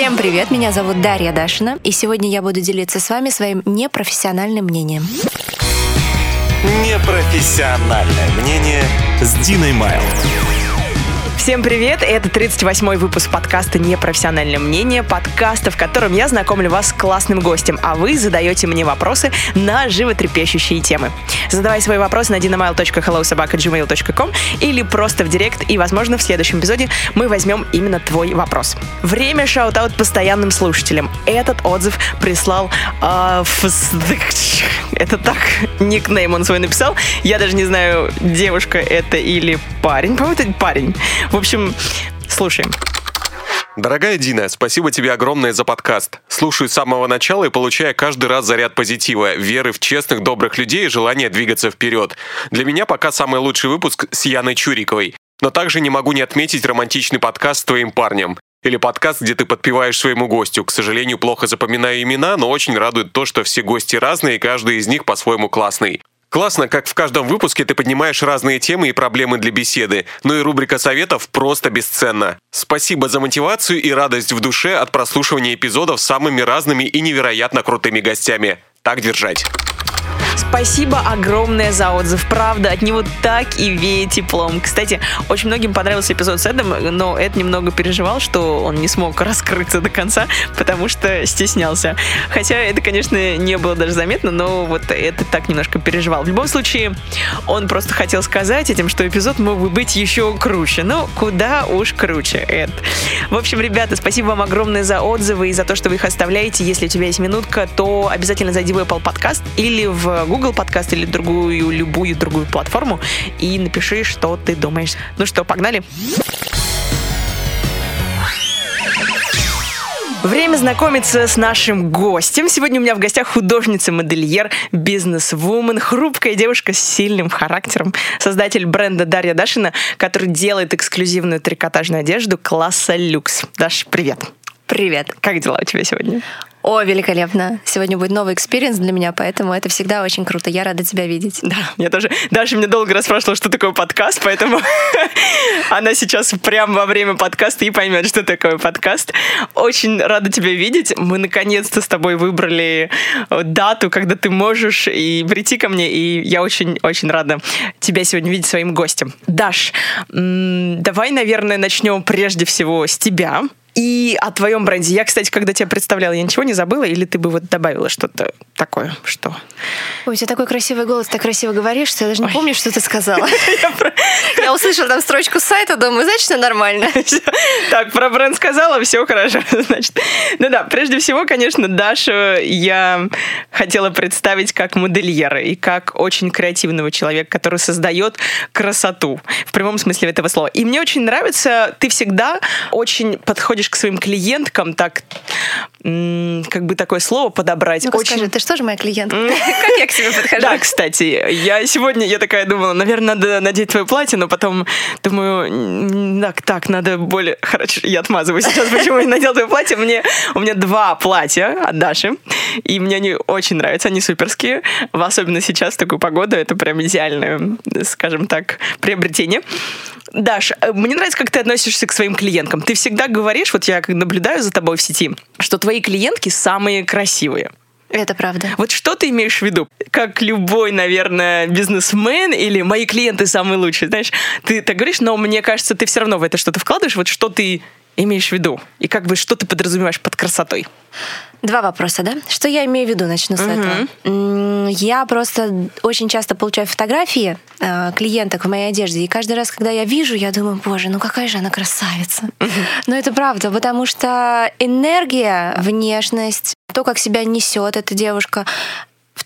Всем привет, меня зовут Дарья Дашина, и сегодня я буду делиться с вами своим непрофессиональным мнением. Непрофессиональное мнение с Диной Майл. Всем привет! Это 38-й выпуск подкаста «Непрофессиональное мнение», подкаста, в котором я знакомлю вас с классным гостем, а вы задаете мне вопросы на животрепещущие темы. Задавай свои вопросы на dinamail.hellosobaka.gmail.com или просто в директ, и, возможно, в следующем эпизоде мы возьмем именно твой вопрос. Время shout-out постоянным слушателям. Этот отзыв прислал... Э, фс- это так, никнейм он свой написал. Я даже не знаю, девушка это или парень. По-моему, это парень. В общем, слушаем. Дорогая Дина, спасибо тебе огромное за подкаст. Слушаю с самого начала и получаю каждый раз заряд позитива, веры в честных, добрых людей и желания двигаться вперед. Для меня пока самый лучший выпуск с Яной Чуриковой. Но также не могу не отметить романтичный подкаст с твоим парнем. Или подкаст, где ты подпеваешь своему гостю. К сожалению, плохо запоминаю имена, но очень радует то, что все гости разные, и каждый из них по-своему классный. Классно, как в каждом выпуске ты поднимаешь разные темы и проблемы для беседы, но и рубрика советов просто бесценна. Спасибо за мотивацию и радость в душе от прослушивания эпизодов с самыми разными и невероятно крутыми гостями. Так держать. Спасибо огромное за отзыв. Правда, от него так и веет теплом. Кстати, очень многим понравился эпизод с Эдом, но Эд немного переживал, что он не смог раскрыться до конца, потому что стеснялся. Хотя это, конечно, не было даже заметно, но вот это так немножко переживал. В любом случае, он просто хотел сказать этим, что эпизод мог бы быть еще круче. Ну, куда уж круче, Эд. В общем, ребята, спасибо вам огромное за отзывы и за то, что вы их оставляете. Если у тебя есть минутка, то обязательно зайди в Apple Podcast или в Google подкаст или другую, любую другую платформу и напиши, что ты думаешь. Ну что, погнали? Время знакомиться с нашим гостем. Сегодня у меня в гостях художница-модельер, бизнес-вумен, хрупкая девушка с сильным характером, создатель бренда Дарья Дашина, который делает эксклюзивную трикотажную одежду класса люкс. Даш, привет. Привет. Как дела у тебя сегодня? О, великолепно. Сегодня будет новый experience для меня, поэтому это всегда очень круто. Я рада тебя видеть. Да, я тоже. Даша мне долго расспрашивала, что такое подкаст, поэтому она сейчас прямо во время подкаста и поймет, что такое подкаст. Очень рада тебя видеть. Мы наконец-то с тобой выбрали э, дату, когда ты можешь и прийти ко мне, и я очень-очень рада тебя сегодня видеть своим гостем. Даш, давай, наверное, начнем прежде всего с тебя. И о твоем бренде. Я, кстати, когда тебя представляла, я ничего не забыла, или ты бы вот добавила что-то такое, что? Ой, у тебя такой красивый голос, так красиво говоришь, что я даже не Ой. помню, что ты сказала. Я услышала там строчку сайта, думаю, значит, нормально. Так, про бренд сказала, все хорошо, значит. Ну да, прежде всего, конечно, Дашу я хотела представить как модельера и как очень креативного человека, который создает красоту в прямом смысле этого слова. И мне очень нравится, ты всегда очень подходишь подходишь к своим клиенткам так, как бы такое слово подобрать. Ну Очень... скажи, ты что же моя клиентка? Как я к тебе подхожу? Да, кстати, я сегодня, я такая думала, наверное, надо надеть твое платье, но потом думаю, так, так, надо более... Хорошо, я отмазываю сейчас, почему я надела твое платье. Мне, у меня два платья от Даши, и мне они очень нравятся, они суперские, особенно сейчас, в такую погоду, это прям идеальное, скажем так, приобретение. Даш, э, мне нравится, как ты относишься к своим клиенткам. Ты всегда говоришь, вот я наблюдаю за тобой в сети, что твои клиентки самые красивые. Это правда. Вот что ты имеешь в виду? Как любой, наверное, бизнесмен или мои клиенты самые лучшие, знаешь, ты так говоришь, но мне кажется, ты все равно в это что-то вкладываешь. Вот что ты имеешь в виду? И как бы что ты подразумеваешь под красотой? Два вопроса, да? Что я имею в виду? Начну с uh-huh. этого. Я просто очень часто получаю фотографии э, клиенток в моей одежде, и каждый раз, когда я вижу, я думаю, боже, ну какая же она красавица. Uh-huh. Но это правда, потому что энергия, внешность, то, как себя несет эта девушка,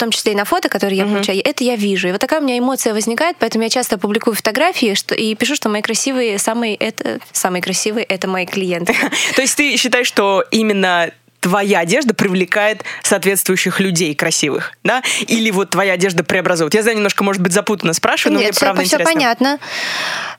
том числе и на фото, которые я uh-huh. получаю, это я вижу. И вот такая у меня эмоция возникает, поэтому я часто публикую фотографии что, и пишу, что мои красивые, самые это, самые красивые это мои клиенты. То есть ты считаешь, что именно твоя одежда привлекает соответствующих людей красивых, да? Или вот твоя одежда преобразует? Я знаю, немножко, может быть, запутанно спрашиваю, но Нет, мне все, правда все интересно. понятно.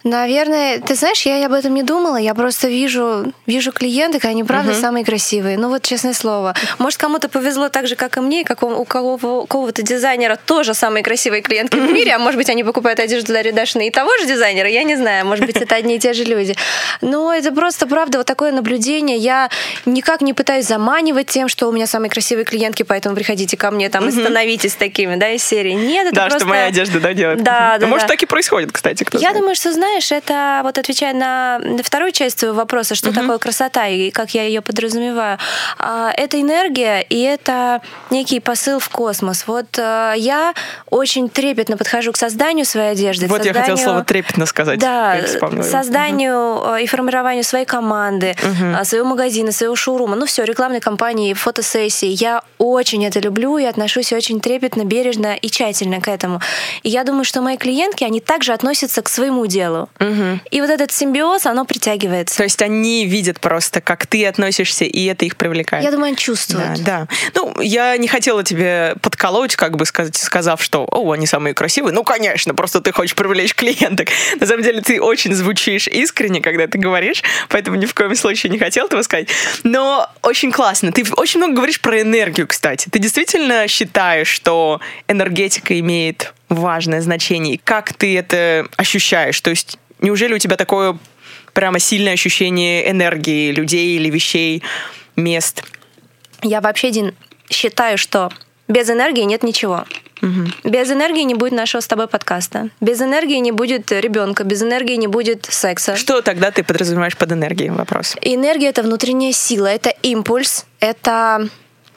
Наверное, ты знаешь, я об этом не думала. Я просто вижу, вижу клиенток, и они правда самые красивые. Ну вот честное слово. Может, кому-то повезло так же, как и мне, как у, у кого- у какого-то дизайнера тоже самые красивые клиентки в мире, а может быть, они покупают одежду Дарьи Дашиной и того же дизайнера, я не знаю. Может быть, это одни и те же люди. Но это просто, правда, вот такое наблюдение. Я никак не пытаюсь заманивать тем, что у меня самые красивые клиентки, поэтому приходите ко мне там и становитесь такими, да, из серии. Нет, это Да, просто... что моя одежда, да, делает. Да, да, Может, да. так и происходит, кстати, кто Я знает. думаю, что знаешь, это вот отвечая на вторую часть твоего вопроса, что такое красота и как я ее подразумеваю. А, Это энергия и это некий посыл в космос. Вот э, я очень трепетно подхожу к созданию своей одежды. Вот я хотела созданию- слово трепетно сказать. Да, созданию э, и формированию своей команды, э, своего магазина, своего шоурума, ну все, рекламной кампании, фотосессии. Я очень это люблю и отношусь очень трепетно, бережно и тщательно к этому. И я думаю, что мои клиентки, они также относятся к своему делу. И вот этот симбиоз, оно притягивается. То есть они видят просто, как ты относишься, и это их привлекает. Я думаю, они чувствуют. Да, да. Ну, я не хотела тебе подколоть, как бы сказать, сказав, что, о, они самые красивые. Ну, конечно, просто ты хочешь привлечь клиенток. На самом деле ты очень звучишь искренне, когда ты говоришь, поэтому ни в коем случае не хотела этого сказать. Но очень классно. Ты очень много говоришь про энергию, кстати. Ты действительно считаешь, что энергетика имеет важное значение? И как ты это ощущаешь? То есть неужели у тебя такое прямо сильное ощущение энергии людей или вещей, мест? Я вообще, Дин, считаю, что без энергии нет ничего. Без энергии не будет нашего с тобой подкаста. Без энергии не будет ребенка, без энергии не будет секса. Что тогда ты подразумеваешь под энергией? Вопрос. Энергия это внутренняя сила, это импульс, это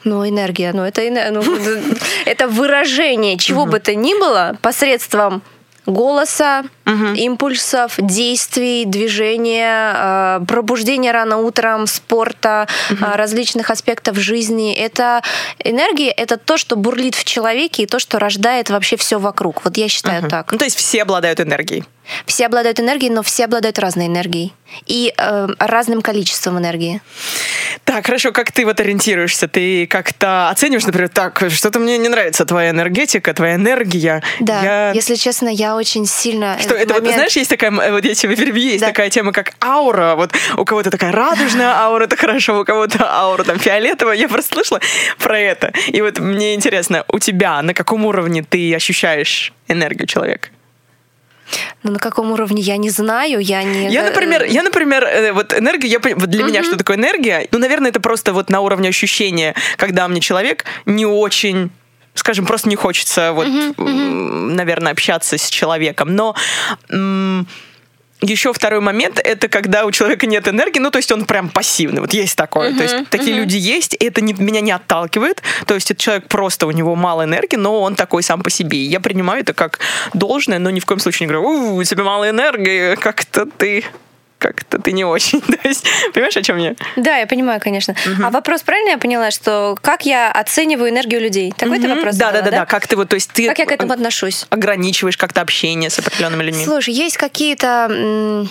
ну, энергия, ну, это, ну, это выражение чего бы то ни было посредством голоса, импульсов, действий, движения, э, пробуждения рано утром, спорта, э, различных аспектов жизни. Это энергия, это то, что бурлит в человеке и то, что рождает вообще все вокруг. Вот я считаю так. Ну, то есть все обладают энергией. Все обладают энергией, но все обладают разной энергией и э, разным количеством энергии. Так, хорошо, как ты вот ориентируешься? Ты как-то оцениваешь, например, так, что-то мне не нравится твоя энергетика, твоя энергия. Да, Я- если честно, я очень сильно... Что это вот, момент- знаешь, есть такая, вот я тебе перебью, есть Да. такая тема, как аура. Вот у кого-то такая радужная аура, это хорошо, у кого-то аура там фиолетовая. Я просто слышала про это. И вот мне интересно, у тебя на каком уровне ты ощущаешь энергию человека? Ну, на каком уровне, я не знаю, я не... Я, например, я, например, э, вот энергия, я, вот для меня что такое энергия? Ну, наверное, это просто вот на уровне ощущения, когда мне человек не очень скажем, просто не хочется, вот, м, наверное, общаться с человеком. Но еще второй момент это когда у человека нет энергии, ну то есть он прям пассивный, вот есть такое, то есть такие люди есть, и это не- меня не отталкивает, то есть этот человек просто у него мало энергии, но он такой сам по себе. И я принимаю это как должное, но ни в коем случае не говорю, «У, у тебя мало энергии, как-то ты как-то ты не очень. То есть, понимаешь, о чем я? Да, я понимаю, конечно. А вопрос правильно я поняла, что как я оцениваю энергию людей? Такой ты вопрос Да, да, задала, да, да. Как ты вот, то есть ты Как я к этому отношусь? ограничиваешь как-то общение с определенными людьми. Слушай, есть какие-то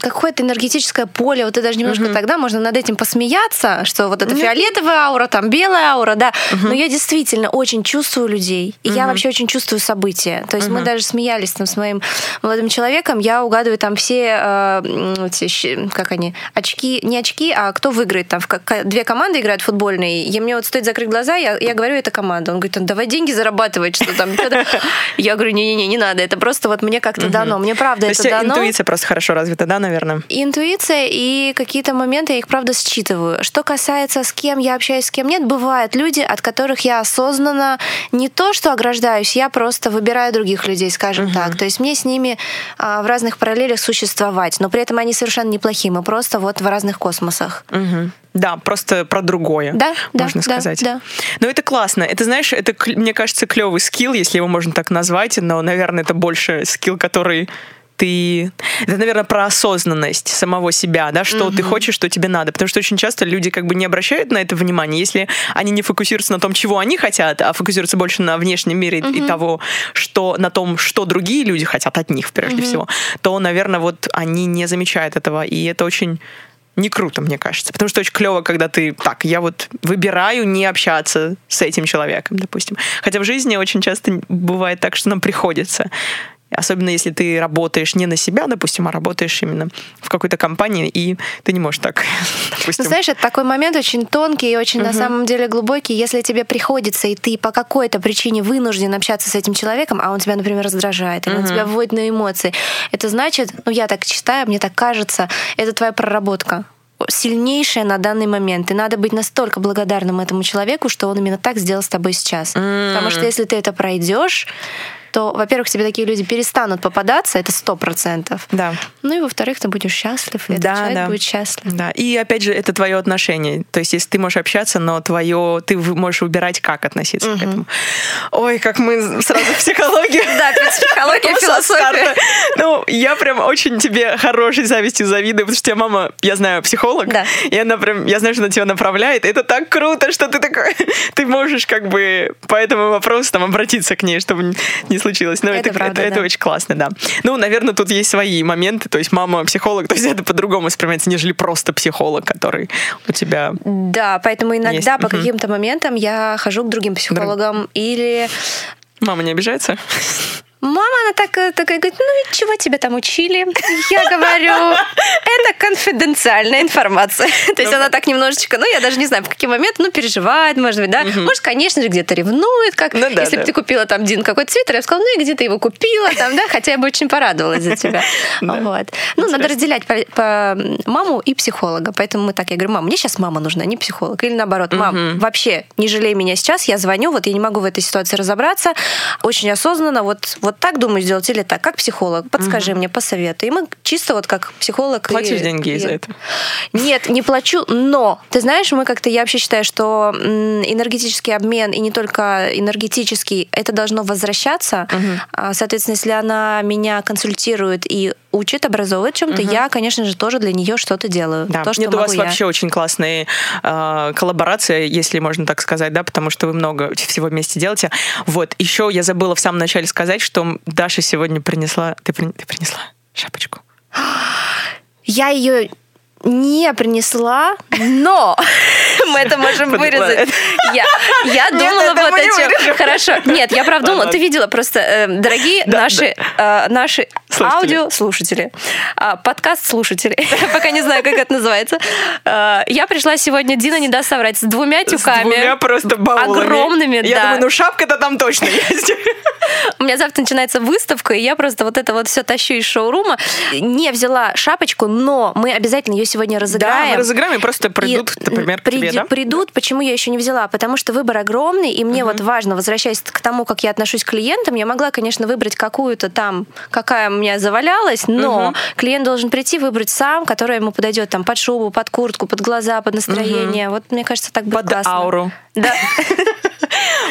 какое-то энергетическое поле, вот ты даже немножко тогда можно над этим посмеяться, что вот это фиолетовая аура, там белая аура, да. Но я действительно очень чувствую людей, и я вообще очень чувствую события. То есть мы даже смеялись там с моим молодым человеком, я угадываю там все, э, как они, очки, не очки, а кто выиграет там. Две команды играют футбольные, и мне вот стоит закрыть глаза, я, я говорю, это команда. Он говорит, «Ну, давай деньги зарабатывать, что там. Я говорю, не-не-не, не надо, это просто вот мне как-то дано, мне правда это дано. интуиция просто хорошо развита, да, наверное? Интуиция и какие-то моменты я их правда считываю. Что касается с кем я общаюсь, с кем нет, бывают люди, от которых я осознанно не то что ограждаюсь, я просто выбираю других людей, скажем так. То есть мне с ними а, в разных параллелях существовать, но при этом они совершенно неплохие, мы просто вот в разных космосах. Мгм. Да, просто про другое, Да, да, можно да, сказать. да. Но это классно. Это, знаешь, это, мне кажется, клевый скилл, если его можно так назвать, но, наверное, это больше скилл, который ты... Это, наверное, про осознанность самого себя, да, что ты хочешь, что тебе надо. Потому что очень часто люди как бы не обращают на это внимания, если они не фокусируются на том, чего они хотят, а фокусируются больше на внешнем мире и того, что на том, что другие люди хотят от них, прежде всего, то, наверное, вот они не замечают этого. И это очень не круто, мне кажется. Потому что очень клево, когда ты так, я вот выбираю не общаться с этим человеком, допустим. Хотя в жизни очень часто бывает так, что нам приходится. Особенно если ты работаешь не на себя, допустим, а работаешь именно в какой-то компании, и ты не можешь так, допустим. Ну, знаешь, это такой момент очень тонкий и очень на самом деле глубокий. Если тебе приходится, и ты по какой-то причине вынужден общаться с этим человеком, а он тебя, например, раздражает, или он тебя вводит на эмоции, это значит, ну я так читаю, мне так кажется, это твоя проработка сильнейшая на данный момент. И надо быть настолько благодарным этому человеку, что он именно так сделал с тобой сейчас. Потому что если ты это пройдешь, то, во-первых, тебе такие люди перестанут попадаться, это сто процентов. Да. Ну и во-вторых, ты будешь счастлив, и Да, человек да. будет счастлив. Да, и опять же, это твое отношение. То есть, если ты можешь общаться, но твое, ты можешь выбирать, как относиться к этому. Ой, как мы сразу в психологию. Да, психология, Со философия. Ну, я прям очень тебе хорошей завистью завидую, потому что тебя мама, я знаю, психолог, Да. и она прям, я знаю, что она тебя направляет. Это так круто, что ты такой, ты можешь как бы по этому вопросу там обратиться к ней, чтобы не случилось. Ну, Это это, правда, это да. очень классно, да. Ну, наверное, тут есть свои моменты, то есть мама психолог, то есть это по-другому воспринимается, нежели просто психолог, который у тебя... Да, поэтому иногда Есть, по мгм. каким-то моментам я хожу к другим психологам или Мама не обижается? Мама, она так, э, такая говорит, ну и чего тебя там учили? Я говорю, это конфиденциальная информация. То есть она так немножечко, ну я даже не знаю, в какие моменты, ну переживает, может быть, да. Может, конечно же, где-то ревнует, как Ну если бы ты купила там, Дин, какой-то свитер, я бы сказала, ну и где ты его купила там, да, хотя я бы очень порадовалась за тебя. Вот. Ну, надо разделять по, по маму и психолога. Поэтому мы так, я говорю, мам, мне сейчас мама нужна, не психолог. Или наоборот, мам, вообще не жалей меня сейчас, я звоню, вот я не могу в этой ситуации разобраться. Очень осознанно, вот, вот так думаю сделать или так, как психолог. Подскажи мне, посоветуй. И мы чисто вот как психолог... и- Платишь деньги и- за это? Нет, не плачу, но ты знаешь, мы как-то, я вообще считаю, что энергетический обмен, и не только энергетический, это должно возвращаться. А, Соответственно, если она меня консультирует и учит, образовывает чем-то, я, конечно же, тоже для нее что-то делаю. Да. То, что Нет, у вас я. вообще очень классные э, коллаборации, если можно так сказать, да, потому что вы много всего вместе делаете. Вот, еще я забыла в самом начале сказать, что Даша сегодня принесла... Ты, при- ты принесла шапочку? Я ее не принесла, но мы это можем вырезать. Я, я Нет, думала вот о чем. Хорошо. Нет, я правда думала. Ты видела просто, э, дорогие Да, наши, э, наши Слушатели. аудиослушатели, а, подкаст-слушатели, пока не знаю, как это называется. Э, Я пришла сегодня, Дина не даст соврать, с двумя тюками. С двумя просто баулами. Огромными, Я да. думаю, ну шапка-то там точно есть. У меня завтра начинается выставка, и я просто вот это вот все тащу из шоурума. Не взяла шапочку, но мы обязательно ее сегодня Да, разыграем. мы разыграем, и просто придут, И, например, к приди- тебе, да? Придут, почему я еще не взяла? Потому что выбор огромный, и мне вот важно, возвращаясь к тому, как я отношусь к клиентам, я могла, конечно, выбрать какую-то там, какая меня завалялась, но клиент должен прийти, выбрать сам, которая ему подойдет там под шубу, под куртку, под глаза, под настроение. Вот мне кажется, так будет Под классно. ауру. Да.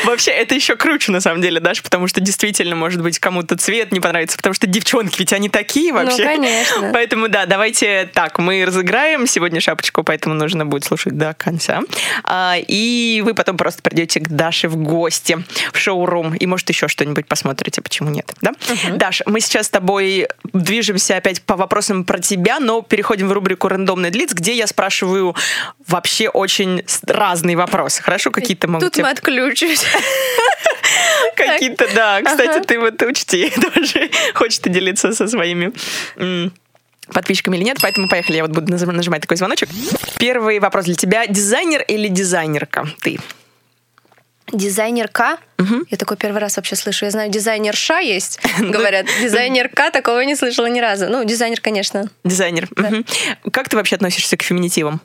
Вообще, это еще круче, на самом деле, Даша, потому что действительно, может быть, кому-то цвет не понравится, потому что девчонки ведь они такие вообще. Ну, конечно. Поэтому, да, давайте так, мы разыграем сегодня шапочку, поэтому нужно будет слушать до конца. А, и вы потом просто придете к Даше в гости в шоурум, и, может, еще что-нибудь посмотрите, почему нет, да? Даш, мы сейчас с тобой движемся опять по вопросам про тебя, но переходим в рубрику «Рандомный длиц», где я спрашиваю вообще очень разные вопросы. Хорошо? Какие-то могут Тут тебе мы отключимся. Какие-то, да. Кстати, ты вот учти, тоже хочешь ты делиться со своими подписчиками или нет, поэтому поехали. Я вот буду нажимать такой звоночек. Первый вопрос для тебя. Дизайнер или дизайнерка ты? Дизайнерка. Я такой первый раз вообще слышу. Я знаю, дизайнерша есть, говорят. Дизайнерка такого не слышала ни разу. Ну, дизайнер, конечно. Дизайнер. Как ты вообще относишься к феминитивам?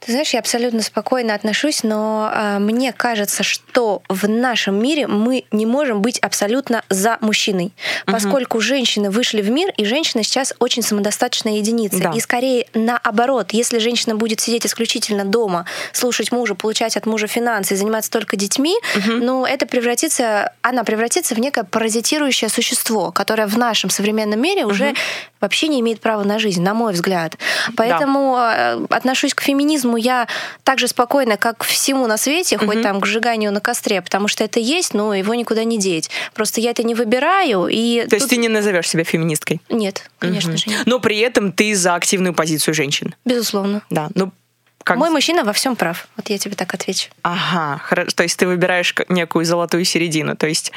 Ты знаешь, я абсолютно спокойно отношусь, но а, мне кажется, что в нашем мире мы не можем быть абсолютно за мужчиной, поскольку женщины вышли в мир, и женщина сейчас очень самодостаточная единица. Да. И скорее наоборот, если женщина будет сидеть исключительно дома, слушать мужа, получать от мужа финансы и заниматься только детьми, ну это превратится, она превратится в некое паразитирующее существо, которое в нашем современном мире уже вообще не имеет права на жизнь, на мой взгляд. Поэтому да. отношусь к феминизму я так же спокойно, как всему на свете, угу. хоть там к сжиганию на костре, потому что это есть, но его никуда не деть. Просто я это не выбираю. И То тут... есть ты не назовешь себя феминисткой? Нет, конечно угу. же нет. Но при этом ты за активную позицию женщин? Безусловно. Да, ну как... Мой мужчина во всем прав. Вот я тебе так отвечу. Ага, хорошо. То есть ты выбираешь некую золотую середину. То есть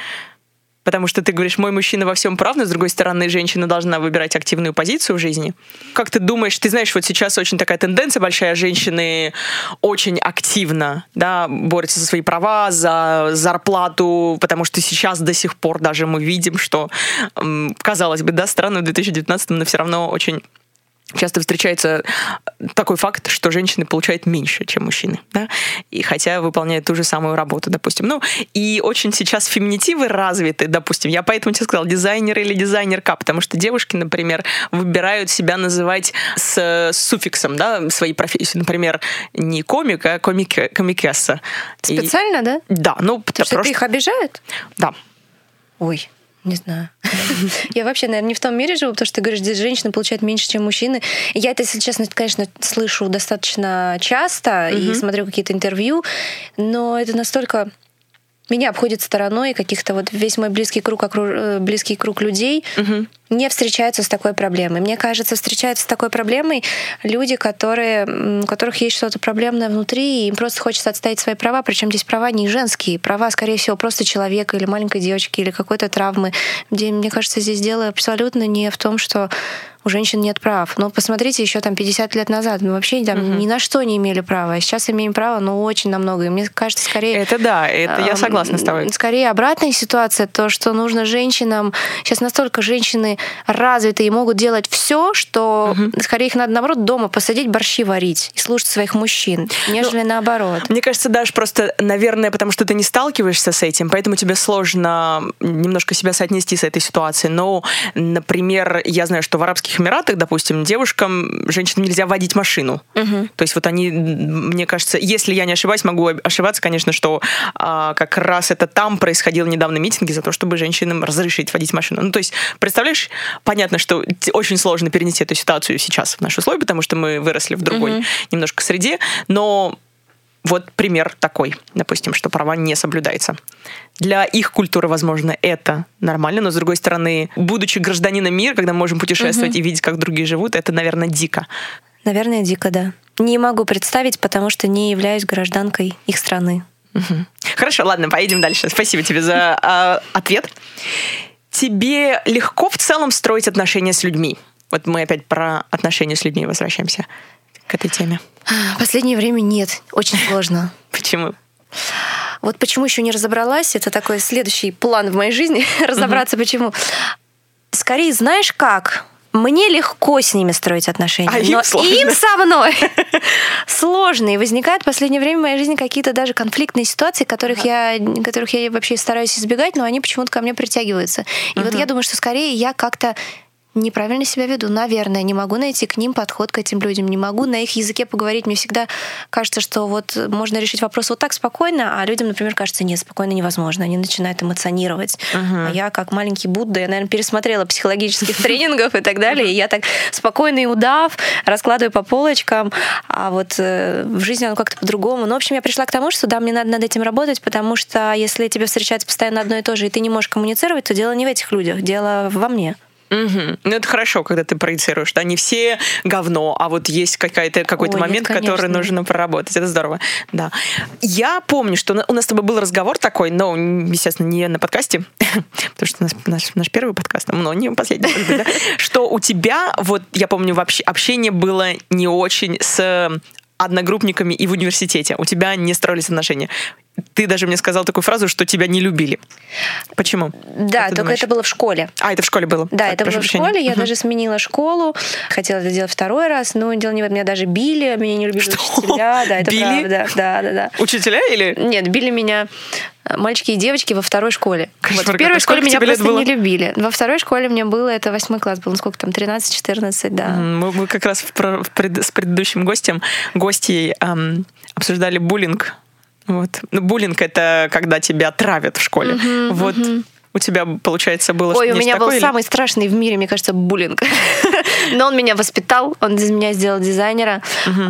потому что ты говоришь, мой мужчина во всем прав, но с другой стороны, женщина должна выбирать активную позицию в жизни. Как ты думаешь, ты знаешь, вот сейчас очень такая тенденция большая, женщины очень активно да, борются за свои права, за зарплату, потому что сейчас до сих пор даже мы видим, что, казалось бы, да, странно в 2019, но все равно очень часто встречается такой факт, что женщины получают меньше, чем мужчины, да, и хотя выполняют ту же самую работу, допустим. Ну, и очень сейчас феминитивы развиты, допустим. Я поэтому тебе сказала дизайнер или дизайнерка, потому что девушки, например, выбирают себя называть с суффиксом, да, своей профессии. Например, не комик, а комик, комикесса. Специально, и, да? Да, ну, потому что просто... их обижают? Да. Ой, не знаю. Я вообще, наверное, не в том мире живу, потому что ты говоришь, здесь женщины получают меньше, чем мужчины. Я это, если честно, конечно, слышу достаточно часто и смотрю какие-то интервью, но это настолько меня обходит стороной каких-то вот весь мой близкий круг, э, близкий круг людей угу. не встречаются с такой проблемой. Мне кажется, встречаются с такой проблемой люди, которые, у которых есть что-то проблемное внутри, и им просто хочется отстоять свои права, причем здесь права не женские, права, скорее всего, просто человека или маленькой девочки или какой-то травмы, где, мне кажется, здесь дело абсолютно не в том, что у женщин нет прав. Но посмотрите, еще там 50 лет назад мы вообще там угу. ни на что не имели права. А сейчас имеем право, но очень на многое. Мне кажется, скорее... Это да, это я согласна с тобой. Скорее обратная ситуация, то, что нужно женщинам... Сейчас настолько женщины развиты и могут делать все, что угу. скорее их надо, наоборот, дома посадить, борщи варить и слушать своих мужчин, нежели ну, наоборот. Мне кажется, даже просто, наверное, потому что ты не сталкиваешься с этим, поэтому тебе сложно немножко себя соотнести с этой ситуацией. Но, например, я знаю, что в арабских Арабских Эмиратах, допустим, девушкам, женщинам нельзя водить машину. Угу. То есть вот они, мне кажется, если я не ошибаюсь, могу ошибаться, конечно, что а, как раз это там происходило недавно митинги за то, чтобы женщинам разрешить водить машину. Ну, то есть, представляешь, понятно, что очень сложно перенести эту ситуацию сейчас в наши условия, потому что мы выросли в другой угу. немножко среде, но вот пример такой, допустим, что права не соблюдаются. Для их культуры, возможно, это нормально, но с другой стороны, будучи гражданином мира, когда мы можем путешествовать угу. и видеть, как другие живут, это, наверное, дико. Наверное, дико, да. Не могу представить, потому что не являюсь гражданкой их страны. Угу. Хорошо, ладно, поедем дальше. Спасибо тебе за э, ответ. Тебе легко в целом строить отношения с людьми? Вот мы опять про отношения с людьми возвращаемся к этой теме. Последнее время нет, очень сложно. Почему? Вот почему еще не разобралась, это такой следующий план в моей жизни, разобраться почему. Скорее, знаешь как? Мне легко с ними строить отношения, а но им, им со мной сложно. И возникают в последнее время в моей жизни какие-то даже конфликтные ситуации, которых, ага. я, которых я вообще стараюсь избегать, но они почему-то ко мне притягиваются. И ага. вот я думаю, что скорее я как-то неправильно себя веду, наверное, не могу найти к ним подход к этим людям, не могу на их языке поговорить. Мне всегда кажется, что вот можно решить вопрос вот так спокойно, а людям, например, кажется, нет, спокойно невозможно. Они начинают эмоционировать. Uh-huh. А я, как маленький Будда, я, наверное, пересмотрела психологических тренингов и так далее, и я так спокойный удав, раскладываю по полочкам, а вот э, в жизни оно как-то по-другому. Ну, в общем, я пришла к тому, что да, мне надо над этим работать, потому что если тебе встречается постоянно одно и то же, и ты не можешь коммуницировать, то дело не в этих людях, дело во мне. Угу. Ну, это хорошо, когда ты проецируешь, что они все говно, а вот есть какая-то, какой-то Ой, момент, нет, который нужно проработать. Это здорово. Да. Я помню, что у нас с тобой был разговор такой, но, естественно, не на подкасте, потому что у нас наш, наш первый подкаст, но не последний, да, что у тебя, вот, я помню, вообще общение было не очень с одногруппниками и в университете. У тебя не строились отношения ты даже мне сказал такую фразу, что тебя не любили. Почему? Да, только думаешь? это было в школе. А, это в школе было? Да, так, это было прощения. в школе. Я угу. даже сменила школу. Хотела это делать второй раз, но дело не в этом. Меня даже били, меня не любили что? учителя. Да, это били? правда. Да, да, да. Учителя или? Нет, били меня мальчики и девочки во второй школе. Кошмар, вот в первой школе меня просто было? не любили. Во второй школе мне было, это восьмой класс был, ну сколько там, 13-14, да. Мы, мы как раз в, в пред, с предыдущим гостем, гостьей эм, обсуждали буллинг вот. Ну, буллинг это когда тебя травят в школе. Uh-huh, вот. Uh-huh. у тебя, получается, было Ой, у меня был такое, или- самый страшный в мире, мне кажется, буллинг. Но он меня воспитал, он из меня сделал дизайнера.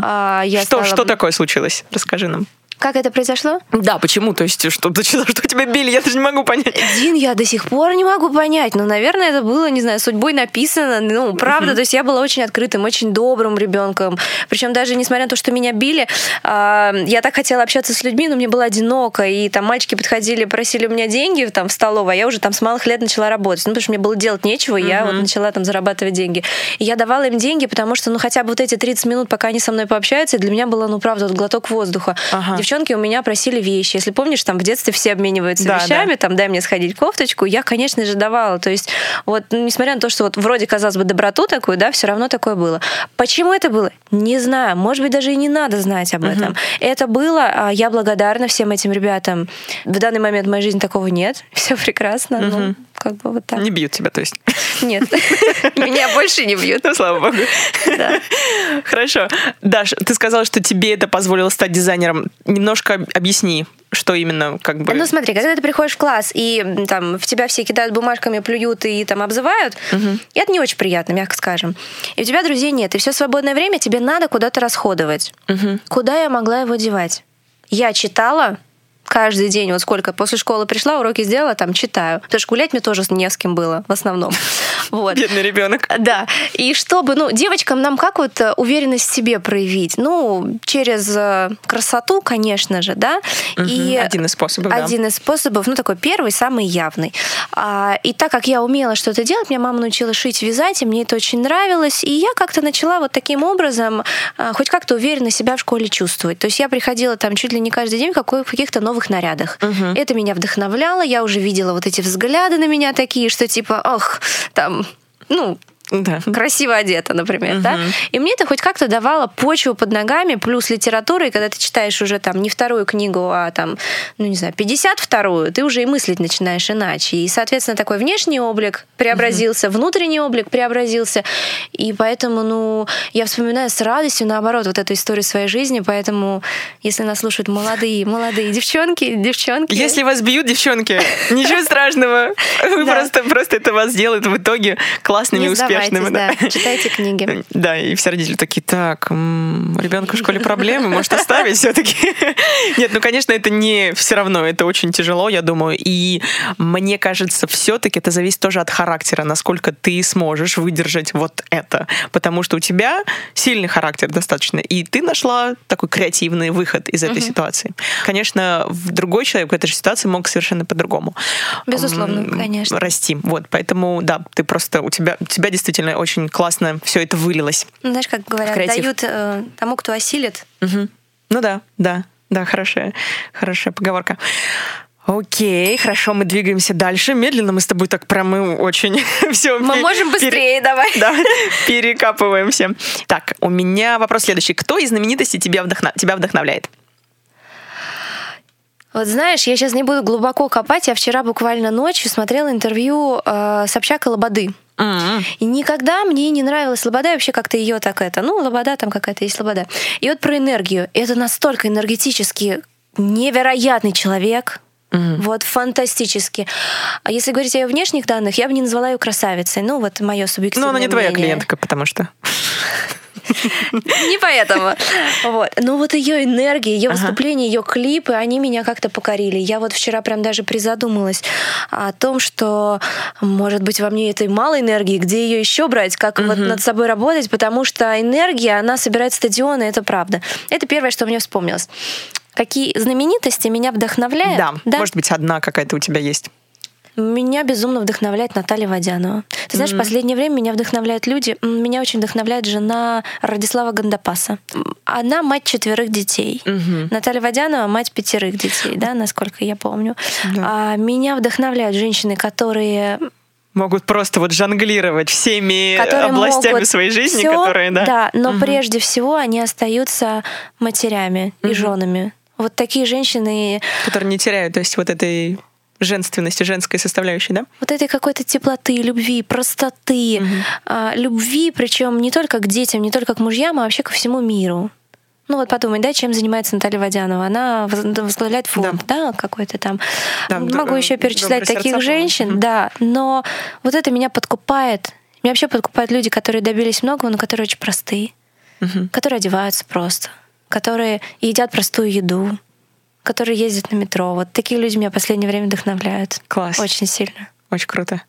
А, я Что, стала- что такое случилось? Расскажи нам. Как это произошло? Да, почему? То есть, что, что что тебя били? Я даже не могу понять. Дин, я до сих пор не могу понять. Ну, наверное, это было, не знаю, судьбой написано. Ну, правда, то есть я была очень открытым, очень добрым ребенком. Причем даже несмотря на то, что меня били, а, я так хотела общаться с людьми, но мне было одиноко. И там мальчики подходили, просили у меня деньги там, в столовой, а я уже там с малых лет начала работать. Ну, потому что мне было делать нечего, и я вот начала там зарабатывать деньги. И я давала им деньги, потому что, ну, хотя бы вот эти 30 минут, пока они со мной пообщаются, для меня было, ну, правда, вот глоток воздуха. Ага. Девчонки у меня просили вещи. Если помнишь, там в детстве все обмениваются Да, вещами, там дай мне сходить кофточку, я, конечно же, давала. То есть вот, ну, несмотря на то, что вот вроде, казалось бы, доброту такую, да, все равно такое было. Почему это было? Не знаю. Может быть, даже и не надо знать об этом. Это было, а я благодарна всем этим ребятам. В данный момент в моей жизни такого нет. Все прекрасно. Ну, как бы вот так. Не бьют тебя, то есть. Нет. Меня больше не бьют. Ну, слава богу. Да. Хорошо. Даш, ты сказала, что тебе это позволило стать дизайнером. Немножко объясни, что именно как бы... Ну смотри, когда ты приходишь в класс и там в тебя все кидают бумажками, плюют и там обзывают, и это не очень приятно, мягко скажем. И у тебя друзей нет, и все свободное время тебе надо куда-то расходовать. Куда я могла его девать? Я читала каждый день, вот сколько после школы пришла, уроки сделала, там читаю. Потому что гулять мне тоже не с кем было в основном. Вот. Бедный ребенок. Да. И чтобы, ну, девочкам нам как вот э, уверенность в себе проявить? Ну, через э, красоту, конечно же, да. И Один из способов, да. один из способов, ну, такой первый, самый явный. А, и так как я умела что-то делать, меня мама научила шить, вязать, и мне это очень нравилось. И я как-то начала вот таким образом а, хоть как-то уверенно себя в школе чувствовать. То есть я приходила там чуть ли не каждый день в каких-то новых нарядах. Это меня вдохновляло, я уже видела вот эти взгляды на меня такие, что типа, ох, там, ну, Да. красиво одета, например, да. И мне это хоть как-то давало почву под ногами, плюс литература, и когда ты читаешь уже там не вторую книгу, а там, ну не знаю, 52-ю, ты уже и мыслить начинаешь иначе. И, соответственно, такой внешний облик преобразился, внутренний облик преобразился. И поэтому, ну, я вспоминаю с радостью, наоборот, вот эту историю своей жизни, поэтому, если нас слушают молодые, молодые девчонки, девчонки... Если вас бьют, девчонки, ничего страшного. Вы. Просто, просто это вас сделает в итоге классными, не сдавайтесь, да, читайте книги. Да, и все родители такие, так, м, у ребенка в школе проблемы, может оставить все-таки? Нет, ну, конечно, это не все равно, это очень тяжело, я думаю. И мне кажется, все-таки это зависит тоже от характера, насколько ты сможешь выдержать вот это. Потому что у тебя сильный характер достаточно, и ты нашла такой креативный выход из этой ситуации. Конечно, в другой человек в этой же ситуации мог совершенно по-другому. Безусловно, конечно. Расти. Вот, поэтому, да, ты просто, у тебя, у тебя действительно очень классно все это вылилось. Ну, знаешь, как говорят, дают э, тому, кто осилит. Мгм. Ну да, да, да, хорошая, хорошая поговорка. Окей, хорошо, мы двигаемся дальше. Медленно мы с тобой так прям очень все. Мы можем быстрее, давай. Да, перекапываемся. Так, у меня вопрос следующий. Кто из знаменитостей тебя, вдохна- тебя вдохновляет? Вот знаешь, я сейчас не буду глубоко копать. Я вчера буквально ночью смотрела интервью э, Собчак и Лободы. М-м. И никогда мне не нравилась Лобода, и вообще как-то ее так это, ну, Лобода, там какая-то есть Лобода. И вот про энергию. Это настолько энергетически невероятный человек, Вот фантастически. А если говорить о ее внешних данных, я бы не назвала ее красавицей. Ну, вот мое субъективное Ну, она не твоя мнение. клиентка, потому что... Не поэтому. Вот. Но вот ее энергия, ее Ага. выступления, ее клипы, они меня как-то покорили. Я вот вчера прям даже призадумалась о том, что, может быть, во мне этой мало энергии, где ее еще брать, как вот над собой работать, потому что энергия, она собирает стадионы, это правда. Это первое, что мне вспомнилось. Какие знаменитости меня вдохновляют? Да, может быть, одна какая-то у тебя есть. Меня безумно вдохновляет Наталья Водянова. Ты знаешь, в последнее время меня вдохновляют люди. Меня очень вдохновляет жена Радислава Гандапаса. Она мать четверых детей. Наталья Водянова мать пятерых детей, да, насколько я помню. А меня вдохновляют женщины, которые Могут просто вот жонглировать всеми которые областями своей жизни, всё, которые, да. Да, но прежде всего они остаются матерями и женами. Вот такие женщины Которые не теряют, то есть вот этой женственности, женской составляющей, да? вот этой какой-то теплоты, любви, простоты, а, любви, причем не только к детям, не только к мужьям, а вообще ко всему миру. Ну вот подумай, да, чем занимается Наталья Водянова? Она возглавляет фонд, да, да какой-то там. Да, Могу еще перечислять таких женщин, угу. да, но вот это меня подкупает. Меня вообще подкупают люди, которые добились многого, но которые очень простые, угу. которые одеваются просто, которые едят простую еду, которые ездят на метро. Вот такие люди меня в последнее время вдохновляют. Класс. Очень сильно. Очень круто.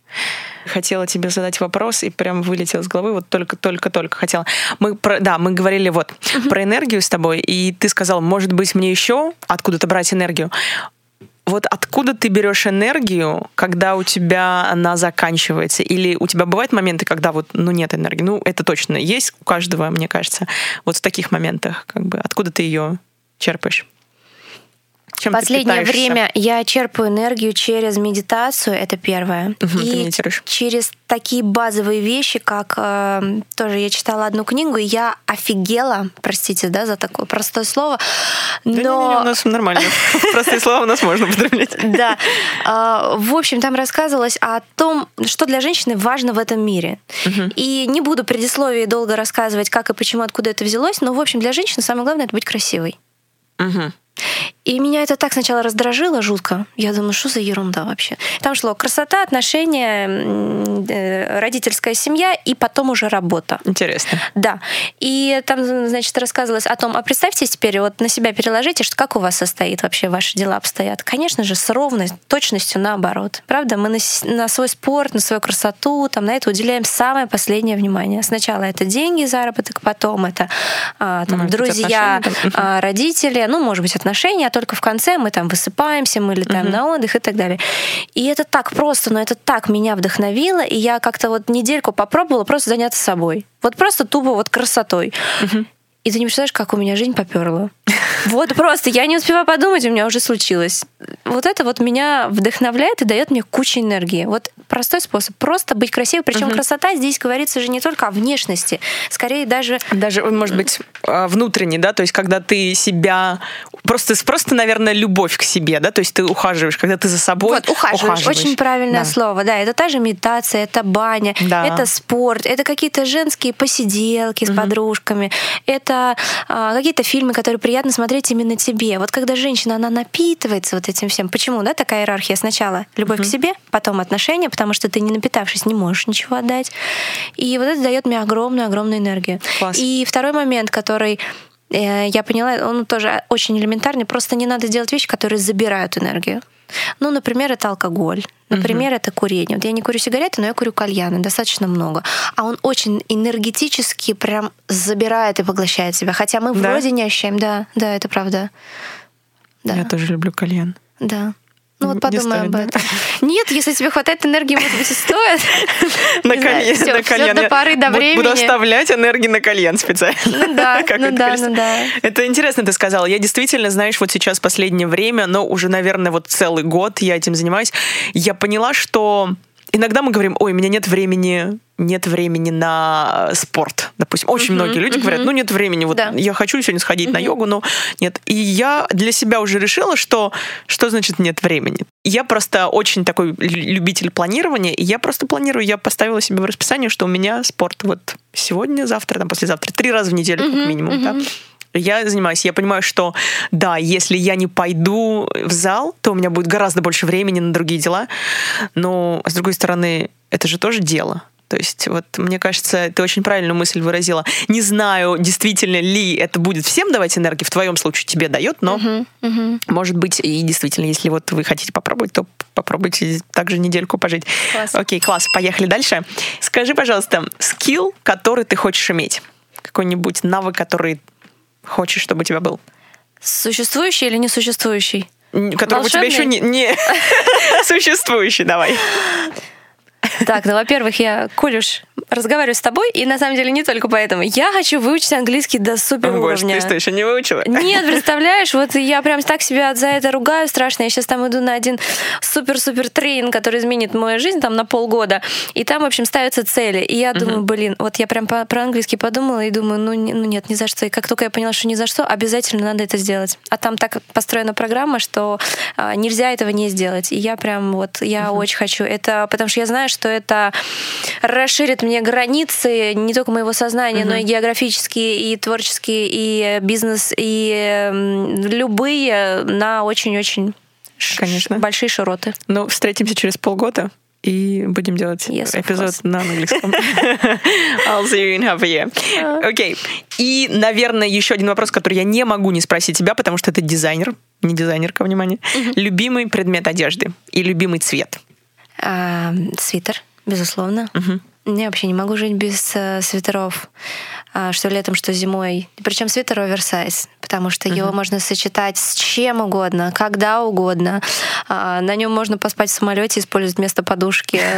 Хотела тебе задать вопрос и прям вылетел с головы, вот только-только-только хотела. Мы про, да, мы говорили вот uh-huh. про энергию с тобой, и ты сказал, может быть, мне еще откуда-то брать энергию. Вот откуда ты берешь энергию, когда у тебя она заканчивается? Или у тебя бывают моменты, когда вот, ну, нет энергии? Ну, это точно есть у каждого, мне кажется. Вот в таких моментах, как бы, откуда ты ее черпаешь? Чем Последнее время я черпаю энергию через медитацию, это первое. Угу, и через такие базовые вещи, как э, тоже я читала одну книгу, и я офигела, простите, да, за такое простое слово, но... Да, не, не, у нас нормально. Простые слова у нас можно употреблять. Да. А, в общем, там рассказывалось о том, что для женщины важно в этом мире. И не буду предисловие долго рассказывать, как и почему, откуда это взялось, но, в общем, для женщины самое главное — это быть красивой. Угу. И меня это так сначала раздражило жутко. Я думаю, что за ерунда вообще? Там шло красота, отношения, э, родительская семья и потом уже работа. Интересно. Да. И там, значит, рассказывалось о том, а представьте теперь, вот на себя переложите, что как у вас состоит вообще ваши дела обстоят. Конечно же, с ровной точностью наоборот. Правда, мы на, на свой спорт, на свою красоту, там, на это уделяем самое последнее внимание. Сначала это деньги, заработок, потом это а, там, друзья, а, родители, ну, может быть, отношения, а только в конце мы там высыпаемся, мы летаем uh-huh. на отдых и так далее. И это так просто, но это так меня вдохновило, и я как-то вот недельку попробовала просто заняться собой. Вот просто тупо вот красотой. Uh-huh. И ты не представляешь, как у меня жизнь поперла. Вот просто я не успеваю подумать, у меня уже случилось. Вот это вот меня вдохновляет и дает мне кучу энергии. Вот простой способ. Просто быть красивой. Причем угу. красота здесь говорится же не только о внешности, скорее даже... Даже, может быть, а, внутренне, да? То есть, когда ты себя... Просто, просто, наверное, любовь к себе, да? То есть ты ухаживаешь, когда ты за собой вот, ухаживаешь. ухаживаешь. Очень правильное да. слово, да. Это та же медитация, это баня, да. это спорт, это какие-то женские посиделки с угу. подружками, это а, какие-то фильмы, которые приятно смотреть именно тебе. Вот когда женщина, она напитывается вот этим всем. Почему, да, такая иерархия? Сначала любовь mm-hmm. к себе, потом отношения, потому что ты не напитавшись не можешь ничего отдать. И вот это дает мне огромную-огромную энергию. Класс. И второй момент, который я поняла, он тоже очень элементарный. Просто не надо делать вещи, которые забирают энергию. Ну, например, это алкоголь. Например, uh-huh. это курение. Вот я не курю сигареты, но я курю кальяны, достаточно много. А он очень энергетически прям забирает и поглощает себя. Хотя мы да? вроде не ощущаем. Да, да, это правда. Да. Я тоже люблю кальян. Да. Ну вот подумай об этом. Нет, если тебе хватает энергии, может быть, и стоит. На. На кальян. До поры до времени. Буду оставлять энергии на кальян специально. Ну да, ну да, ну да. Это интересно ты сказала. Я действительно, знаешь, вот сейчас последнее время, но уже, наверное, вот целый год я этим занимаюсь, я поняла, что иногда мы говорим, ой, у меня нет времени нет времени на спорт, допустим. Очень uh-huh, многие люди uh-huh. говорят, ну нет времени, вот да. я хочу сегодня сходить uh-huh. на йогу, но нет. И я для себя уже решила, что что значит нет времени. Я просто очень такой любитель планирования, и я просто планирую, я поставила себе в расписание, что у меня спорт вот сегодня, завтра, там послезавтра, три раза в неделю uh-huh, как минимум, uh-huh. да я занимаюсь. Я понимаю, что да, если я не пойду в зал, то у меня будет гораздо больше времени на другие дела. Но, с другой стороны, это же тоже дело. То есть вот мне кажется, ты очень правильную мысль выразила. Не знаю, действительно ли это будет всем давать энергии. В твоем случае тебе дает, но uh-huh, uh-huh. может быть и действительно, если вот вы хотите попробовать, то попробуйте также недельку пожить. Класс. Окей, класс. Поехали дальше. Скажи, пожалуйста, скилл, который ты хочешь иметь, какой-нибудь навык, который хочешь, чтобы у тебя был? Существующий или несуществующий? Который у тебя еще не, не... существующий, давай. Так, ну, во-первых, я, Колюш, разговариваю с тобой, и на самом деле не только поэтому. Я хочу выучить английский до супер уровня. Ты что, еще не выучила? Нет, представляешь, вот я прям так себя за это ругаю страшно. Я сейчас там иду на один супер-супер тренинг, который изменит мою жизнь там на полгода, и там, в общем, ставятся цели. И я думаю, блин, вот я прям про английский подумала и думаю, ну, ну нет, ни за что. И как только я поняла, что ни за что, обязательно надо это сделать. А там так построена программа, что а, нельзя этого не сделать. И я прям вот, я очень хочу. Это потому что я знаю, что это расширит мне мне границы не только моего сознания, но и географические, и творческие, и бизнес, и любые на очень-очень Конечно. большие широты. Ну, встретимся через полгода и будем делать Yes, эпизод на английском. I'll see you in half a year. Окей. И, наверное, еще один вопрос, который я не могу не спросить тебя, потому что ты дизайнер, не дизайнерка, внимание. Любимый предмет одежды и любимый цвет. А, свитер, безусловно. Я вообще не могу жить без э, свитеров, что летом, что зимой. Причем свитер оверсайз, потому что его можно сочетать с чем угодно, когда угодно. А, на нем можно поспать в самолете, использовать вместо подушки.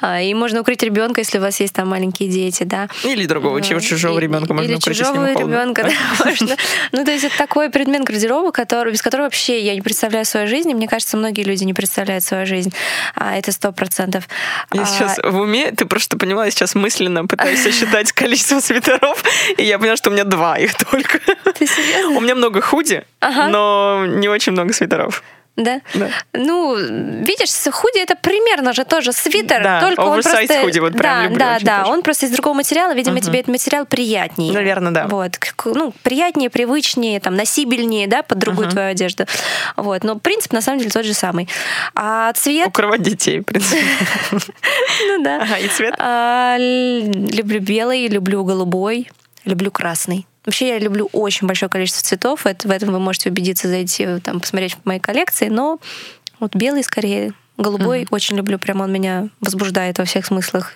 А, и можно укрыть ребенка, если у вас есть там маленькие дети, да. Или другого чего, чужого И- ребенка можно или укрыть, чужого ребенка, да, можно. Ну, то есть это такой предмет гардероба, который, без которого вообще я не представляю свою жизнь. И мне кажется, многие люди не представляют свою жизнь. А, это сто процентов. Я А, сейчас в уме, ты просто я сейчас мысленно пытаюсь сосчитать количество свитеров, и я поняла, что у меня два их только. Ты серьезно? У меня много худи, Ага. но не очень много свитеров. Да? Да. Ну, видишь, худи это примерно же тоже свитер, Да, только он просто... худи, вот прям да, люблю да, да, тоже. он просто из другого материала, видимо, тебе этот материал приятнее. Наверно, да. Вот, ну, приятнее, привычнее, там, носибельнее, да, под другую твою одежду. Вот, но принцип на самом деле тот же самый. А цвет, Укрывать детей, в принципе. ну да. Ага, и цвет? А, люблю белый, люблю голубой, люблю красный. Вообще я люблю очень большое количество цветов. Это, в этом вы можете убедиться, зайти, там, посмотреть в моей коллекции. Но вот белый скорее, голубой очень люблю. Прям он меня возбуждает во всех смыслах.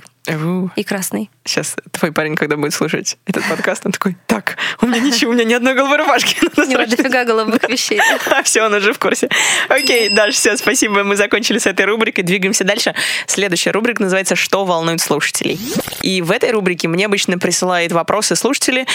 И красный. Сейчас твой парень, когда будет слушать этот подкаст, он такой, так, у меня ничего, у меня ни одной голубой рубашки. Надо У него срочно дофига голубых вещей. все, он уже в курсе. Окей, Даш, все, спасибо. Мы закончили с этой рубрикой. Двигаемся дальше. Следующая рубрика называется «Что волнует слушателей?». И в этой рубрике мне обычно присылают вопросы слушатели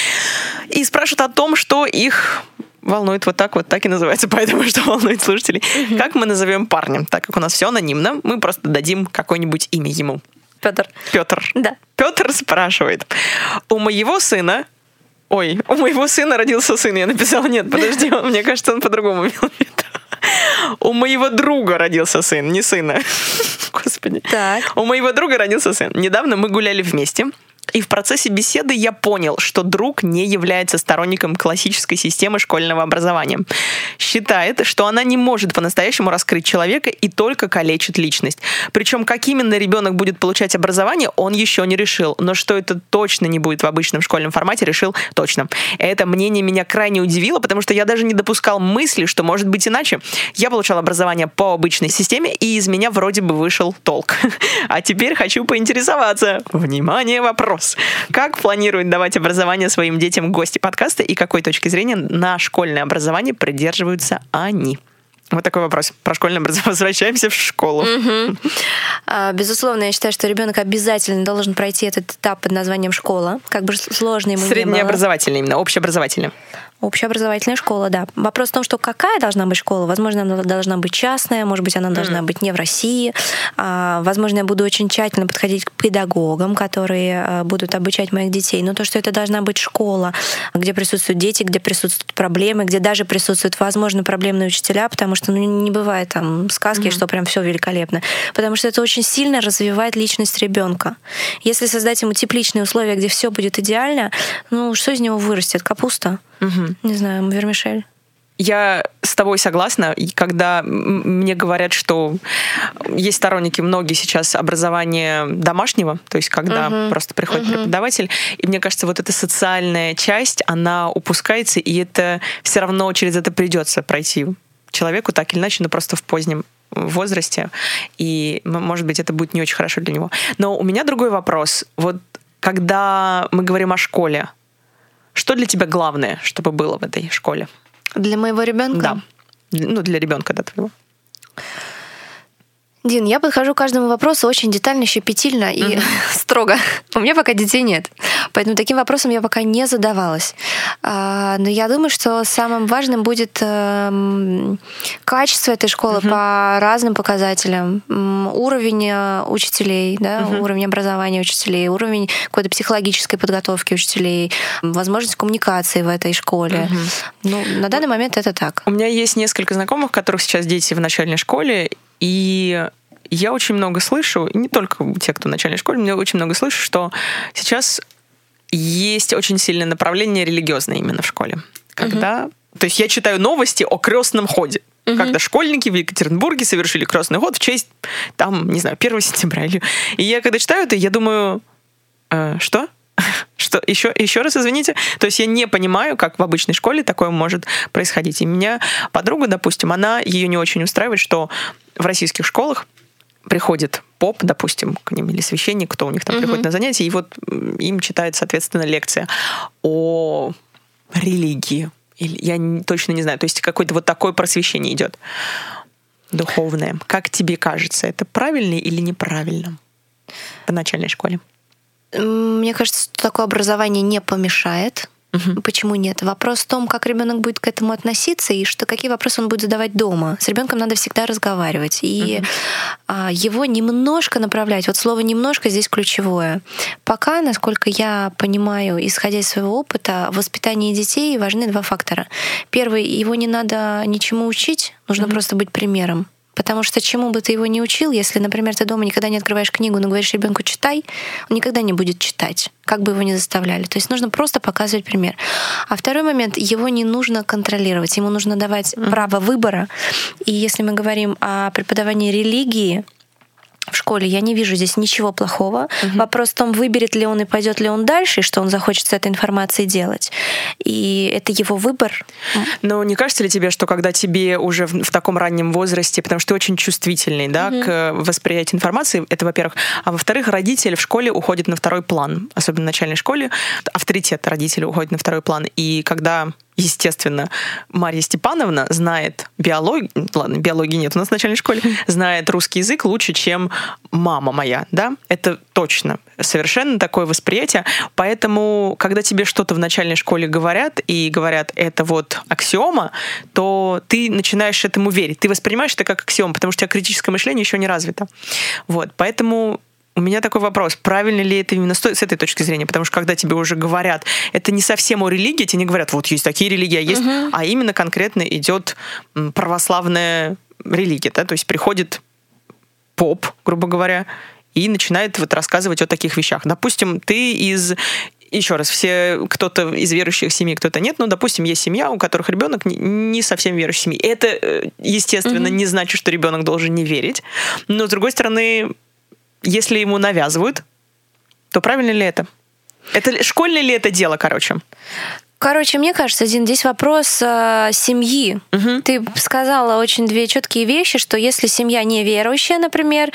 и спрашивают о том, что их волнует вот так вот, так и называется, поэтому что волнует слушателей. Как мы назовем парня? Так как у нас все анонимно, мы просто дадим какое-нибудь имя ему. Петр. Петр. Да. Петр спрашивает. У моего сына... Ой, у моего сына родился сын. Я написала, нет, подожди, он, мне кажется, он по-другому имел в виду. У моего друга родился сын, не сына. Господи. Так. У моего друга родился сын. Недавно мы гуляли вместе. И в процессе беседы я понял, что друг не является сторонником классической системы школьного образования. Считает, что она не может по-настоящему раскрыть человека и только калечит личность. Причем, как именно ребенок будет получать образование, он еще не решил. Но что это точно не будет в обычном школьном формате, решил точно. Это мнение меня крайне удивило, потому что я даже не допускал мысли, что может быть иначе. Я получал образование по обычной системе, и из меня вроде бы вышел толк. А теперь хочу поинтересоваться. Внимание, вопрос. Как планируют давать образование своим детям гости подкаста и какой точки зрения на школьное образование придерживаются они? Вот такой вопрос. Про школьное образование. Возвращаемся в школу. А, Безусловно, я считаю, что ребенок обязательно должен пройти этот этап под названием школа, как бы сложно ему не было. Именно, общеобразовательное. Общеобразовательная школа, да. Вопрос в том, что какая должна быть школа. Возможно, она должна быть частная, может быть, она должна быть не в России. А, Возможно, я буду очень тщательно подходить к педагогам, которые а, будут обучать моих детей. Но то, что это должна быть школа, где присутствуют дети, где присутствуют проблемы, где даже присутствуют, возможно, проблемные учителя, потому что ну, не бывает там сказки, что прям все великолепно. Потому что это очень сильно развивает личность ребенка. Если создать ему тепличные условия, где все будет идеально, ну что из него вырастет? Капуста? Не знаю, вермишель. Я с тобой согласна, и когда мне говорят, что есть сторонники многие сейчас образования домашнего, то есть когда просто приходит преподаватель, и мне кажется, вот эта социальная часть, она упускается, и это все равно через это придется пройти человеку так или иначе, но просто в позднем возрасте, и, может быть, это будет не очень хорошо для него. Но у меня другой вопрос. Вот когда мы говорим о школе, что для тебя главное, чтобы было в этой школе? Для моего ребенка? Да. Ну, для ребенка, да, твоего. Дин, я подхожу к каждому вопросу очень детально, щепетильно и строго. У меня пока детей нет. Поэтому таким вопросом я пока не задавалась. А, Но я думаю, что самым важным будет эм, качество этой школы по разным показателям. Уровень э, учителей, да, уровень образования учителей, уровень какой-то психологической подготовки учителей, возможность коммуникации в этой школе. Ну, на данный момент это так. У меня есть несколько знакомых, у которых сейчас дети в начальной школе, и я очень много слышу, и не только те, кто в начальной школе, мне очень много слышу, что сейчас есть очень сильное направление религиозное именно в школе. Когда... То есть я читаю новости о крестном ходе. Мгм. Когда школьники в Екатеринбурге совершили крестный ход в честь, там, не знаю, 1 сентября. Или... И я когда читаю это, я думаю, «Э, что? Что еще, еще раз извините. То есть я не понимаю, как в обычной школе такое может происходить. И меня подруга, допустим, она ее не очень устраивает, что в российских школах приходит поп, допустим, к ним или священник, кто у них там Мгм. приходит на занятия, и вот им читает, соответственно, лекция о религии. Я точно не знаю. То есть какое-то вот такое просвещение идет духовное. Как тебе кажется, это правильно или неправильно в начальной школе? Мне кажется, что такое образование не помешает. Мгм. Почему нет? Вопрос в том, как ребенок будет к этому относиться и что какие вопросы он будет задавать дома. С ребенком надо всегда разговаривать и а, его немножко направлять. Вот слово немножко здесь ключевое. Пока, насколько я понимаю, исходя из своего опыта, в воспитании детей важны два фактора. Первый, его не надо ничему учить, нужно просто быть примером. Потому что чему бы ты его не учил, если, например, ты дома никогда не открываешь книгу, но говоришь ребенку читай, он никогда не будет читать, как бы его ни заставляли. То есть нужно просто показывать пример. А второй момент, его не нужно контролировать, ему нужно давать право выбора. И если мы говорим о преподавании религии, в школе я не вижу здесь ничего плохого. Вопрос в том, выберет ли он и пойдет ли он дальше, и что он захочет с этой информацией делать. И это его выбор. Но не кажется ли тебе, что когда тебе уже в, в таком раннем возрасте, потому что ты очень чувствительный, да, к э, восприятию информации, это во-первых, а во-вторых, родитель в школе уходит на второй план, особенно в начальной школе, авторитет родителя уходит на второй план, и когда естественно, Марья Степановна знает биологию, ладно, биологии нет у нас в начальной школе, знает русский язык лучше, чем мама моя, да, это точно, совершенно такое восприятие, поэтому, когда тебе что-то в начальной школе говорят, и говорят, это вот аксиома, то ты начинаешь этому верить, ты воспринимаешь это как аксиом, потому что у тебя критическое мышление еще не развито, вот, поэтому у меня такой вопрос, правильно ли это именно с, той- с этой точки зрения, потому что когда тебе уже говорят, это не совсем о религии, тебе не говорят, вот есть такие религии, а есть, а именно конкретно идет православная религия, да, то есть приходит поп, грубо говоря, и начинает вот рассказывать о таких вещах. Допустим, ты из еще раз, все кто-то из верующих семей, кто-то нет. Ну, допустим, есть семья, у которых ребенок не, совсем верующий семьи. Это, э, естественно, не значит, что ребенок должен не верить. Но, с другой стороны, если ему навязывают, то правильно ли это? Это школьное ли это дело, короче? Короче, мне кажется, Дин, здесь вопрос э, семьи. Ты сказала очень две четкие вещи, что если семья неверующая, например,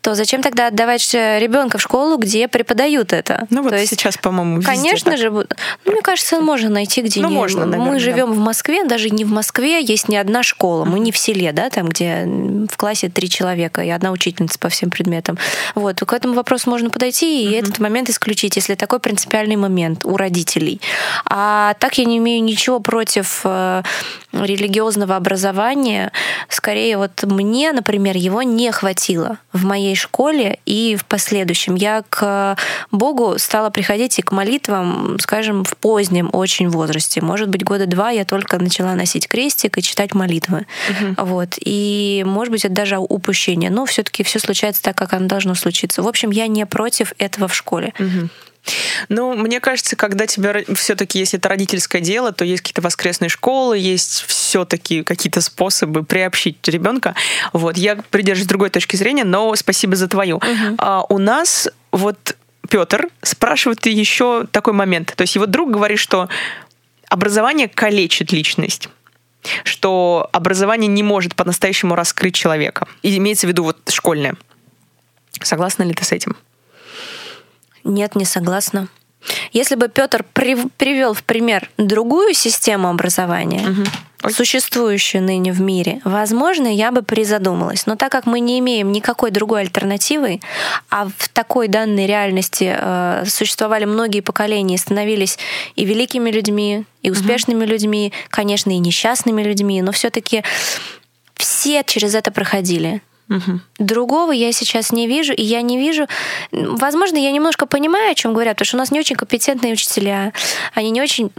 то зачем тогда отдавать ребенка в школу, где преподают это? Ну вот То есть, сейчас, по-моему, Конечно так. же, ну, мне кажется, можно найти где Ну, не- можно, наверное, Мы да. живем в Москве, даже не в Москве есть не одна школа, мы не в селе, да, там, где в классе три человека и одна учительница по всем предметам. Вот, к этому вопросу можно подойти и этот момент исключить, если такой принципиальный момент у родителей. А так я не имею ничего против э, религиозного образования. Скорее, вот мне, например, его не хватило в моей школе и в последующем. Я к Богу стала приходить и к молитвам, скажем, в позднем очень возрасте. Может быть, года два я только начала носить крестик и читать молитвы. Вот. И, может быть, это даже упущение. Но все таки все случается так, как оно должно случиться. В общем, я не против этого в школе. Ну, мне кажется, когда тебе все-таки, если это родительское дело, то есть какие-то воскресные школы, есть все-таки какие-то способы приобщить ребенка. Вот, я придерживаюсь другой точки зрения, но спасибо за твою. А, у нас вот Петр спрашивает еще такой момент. То есть его друг говорит, что образование калечит личность что образование не может по-настоящему раскрыть человека. И имеется в виду вот школьное. Согласна ли ты с этим? Нет, не согласна. Если бы Петр привел в пример другую систему образования, Ой. существующую ныне в мире, возможно, я бы призадумалась. Но так как мы не имеем никакой другой альтернативы, а в такой данной реальности э, существовали многие поколения и становились и великими людьми, и успешными людьми, конечно, и несчастными людьми, но все-таки все через это проходили. Угу. Другого я сейчас не вижу, и я не вижу... Возможно, я немножко понимаю, о чем говорят, потому что у нас не очень компетентные учителя. Они не очень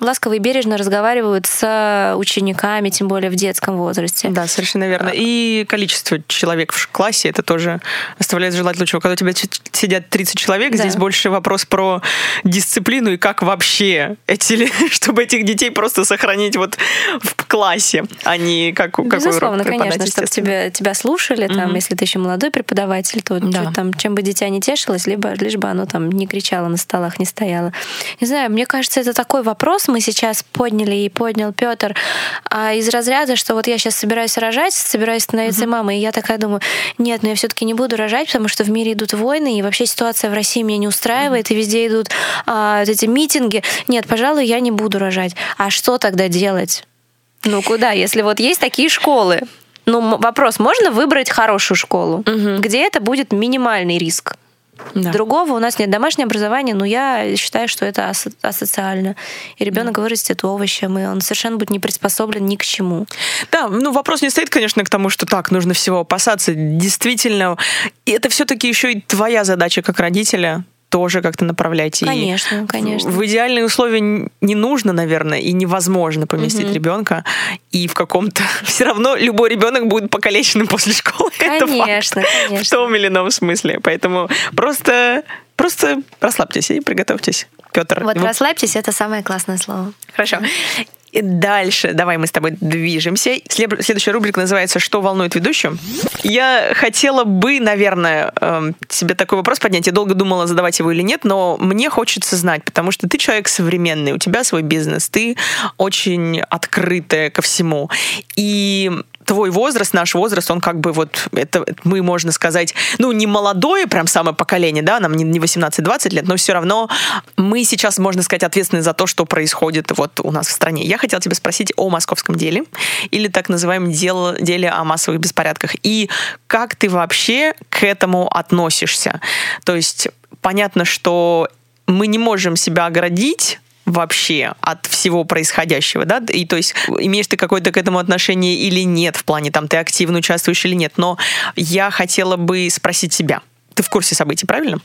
ласково и бережно разговаривают с учениками, тем более в детском возрасте. Да, совершенно верно. И количество человек в классе, это тоже оставляет желать лучшего. Когда у тебя сидят 30 человек, да. здесь больше вопрос про дисциплину и как вообще эти, чтобы этих детей просто сохранить вот в классе, а не как, как Безусловно, конечно, чтобы тебя, тебя слушали слушали, там, mm-hmm. если ты еще молодой преподаватель, то да. там, чем бы дитя не тешилось, либо лишь бы оно там не кричало на столах, не стояло. Не знаю, мне кажется, это такой вопрос мы сейчас подняли и поднял Петр а из разряда, что вот я сейчас собираюсь рожать, собираюсь становиться mm-hmm. мамой, и я такая думаю, нет, но я все-таки не буду рожать, потому что в мире идут войны, и вообще ситуация в России меня не устраивает, mm-hmm. и везде идут а, вот эти митинги. Нет, пожалуй, я не буду рожать. А что тогда делать? Ну куда, если вот есть такие школы, ну, вопрос, можно выбрать хорошую школу, угу. где это будет минимальный риск? Да. Другого у нас нет. Домашнее образование, но я считаю, что это ас- асоциально. И ребенок да. вырастет овощем, и он совершенно будет не приспособлен ни к чему. Да, ну вопрос не стоит, конечно, к тому, что так, нужно всего опасаться. Действительно, это все-таки еще и твоя задача как родителя тоже как-то направлять. Конечно, и конечно. В идеальные условия не нужно, наверное, и невозможно поместить угу. ребенка. И в каком-то все равно любой ребенок будет покалеченным после школы. Конечно, Это конечно. В том или ином смысле. Поэтому просто, просто расслабьтесь и приготовьтесь. Петр. Вот вы... расслабьтесь, это самое классное слово. Хорошо. Дальше давай мы с тобой движемся. Следующая рубрика называется «Что волнует ведущую?». Я хотела бы, наверное, эм, себе такой вопрос поднять. Я долго думала, задавать его или нет, но мне хочется знать, потому что ты человек современный, у тебя свой бизнес, ты очень открытая ко всему. И твой возраст, наш возраст, он как бы вот, это мы, можно сказать, ну, не молодое прям самое поколение, да, нам не 18-20 лет, но все равно мы сейчас, можно сказать, ответственны за то, что происходит вот у нас в стране. Я хотела тебя спросить о московском деле или так называемом деле, деле о массовых беспорядках. И как ты вообще к этому относишься? То есть понятно, что мы не можем себя оградить вообще от всего происходящего, да, и то есть имеешь ты какое-то к этому отношение или нет, в плане там ты активно участвуешь или нет, но я хотела бы спросить тебя. Ты в курсе событий, правильно?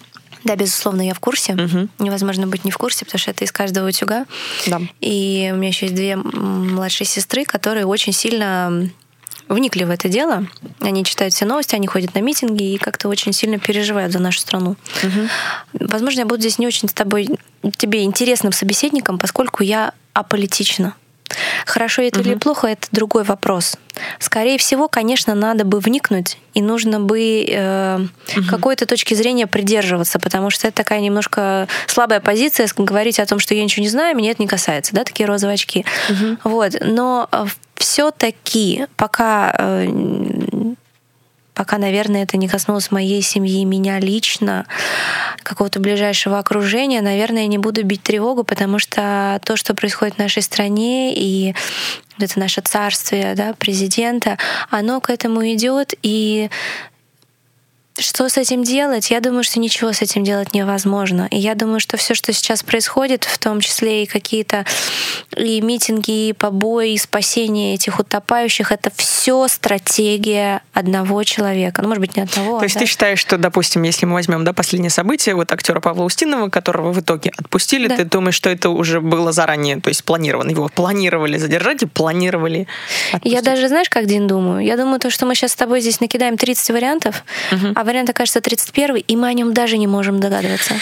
Да, безусловно, я в курсе. Угу. Невозможно быть не в курсе, потому что это из каждого утюга. Да. И у меня еще есть две младшие сестры, которые очень сильно вникли в это дело. Они читают все новости, они ходят на митинги и как-то очень сильно переживают за нашу страну. Угу. Возможно, я буду здесь не очень с тобой тебе интересным собеседником, поскольку я аполитична. Хорошо это угу. или плохо, это другой вопрос. Скорее всего, конечно, надо бы вникнуть, и нужно бы э, угу. какой-то точки зрения придерживаться, потому что это такая немножко слабая позиция, говорить о том, что я ничего не знаю, меня это не касается, да, такие розовые очки. Угу. Вот. Но э, все-таки пока э, пока, наверное, это не коснулось моей семьи, меня лично, какого-то ближайшего окружения, наверное, я не буду бить тревогу, потому что то, что происходит в нашей стране и это наше царствие, да, президента, оно к этому идет, и что с этим делать? Я думаю, что ничего с этим делать невозможно. И я думаю, что все, что сейчас происходит, в том числе и какие-то и митинги, и побои, и спасение этих утопающих, это все стратегия одного человека. Ну, может быть, не одного. То а есть да? ты считаешь, что, допустим, если мы возьмем да, последнее событие, вот актера Павла Устинова, которого в итоге отпустили, да. ты думаешь, что это уже было заранее, то есть планировано? Его планировали задержать и планировали отпустить? Я даже, знаешь, как, Дин, думаю? Я думаю, то, что мы сейчас с тобой здесь накидаем 30 вариантов, угу. а вариант окажется 31 и мы о нем даже не можем догадываться.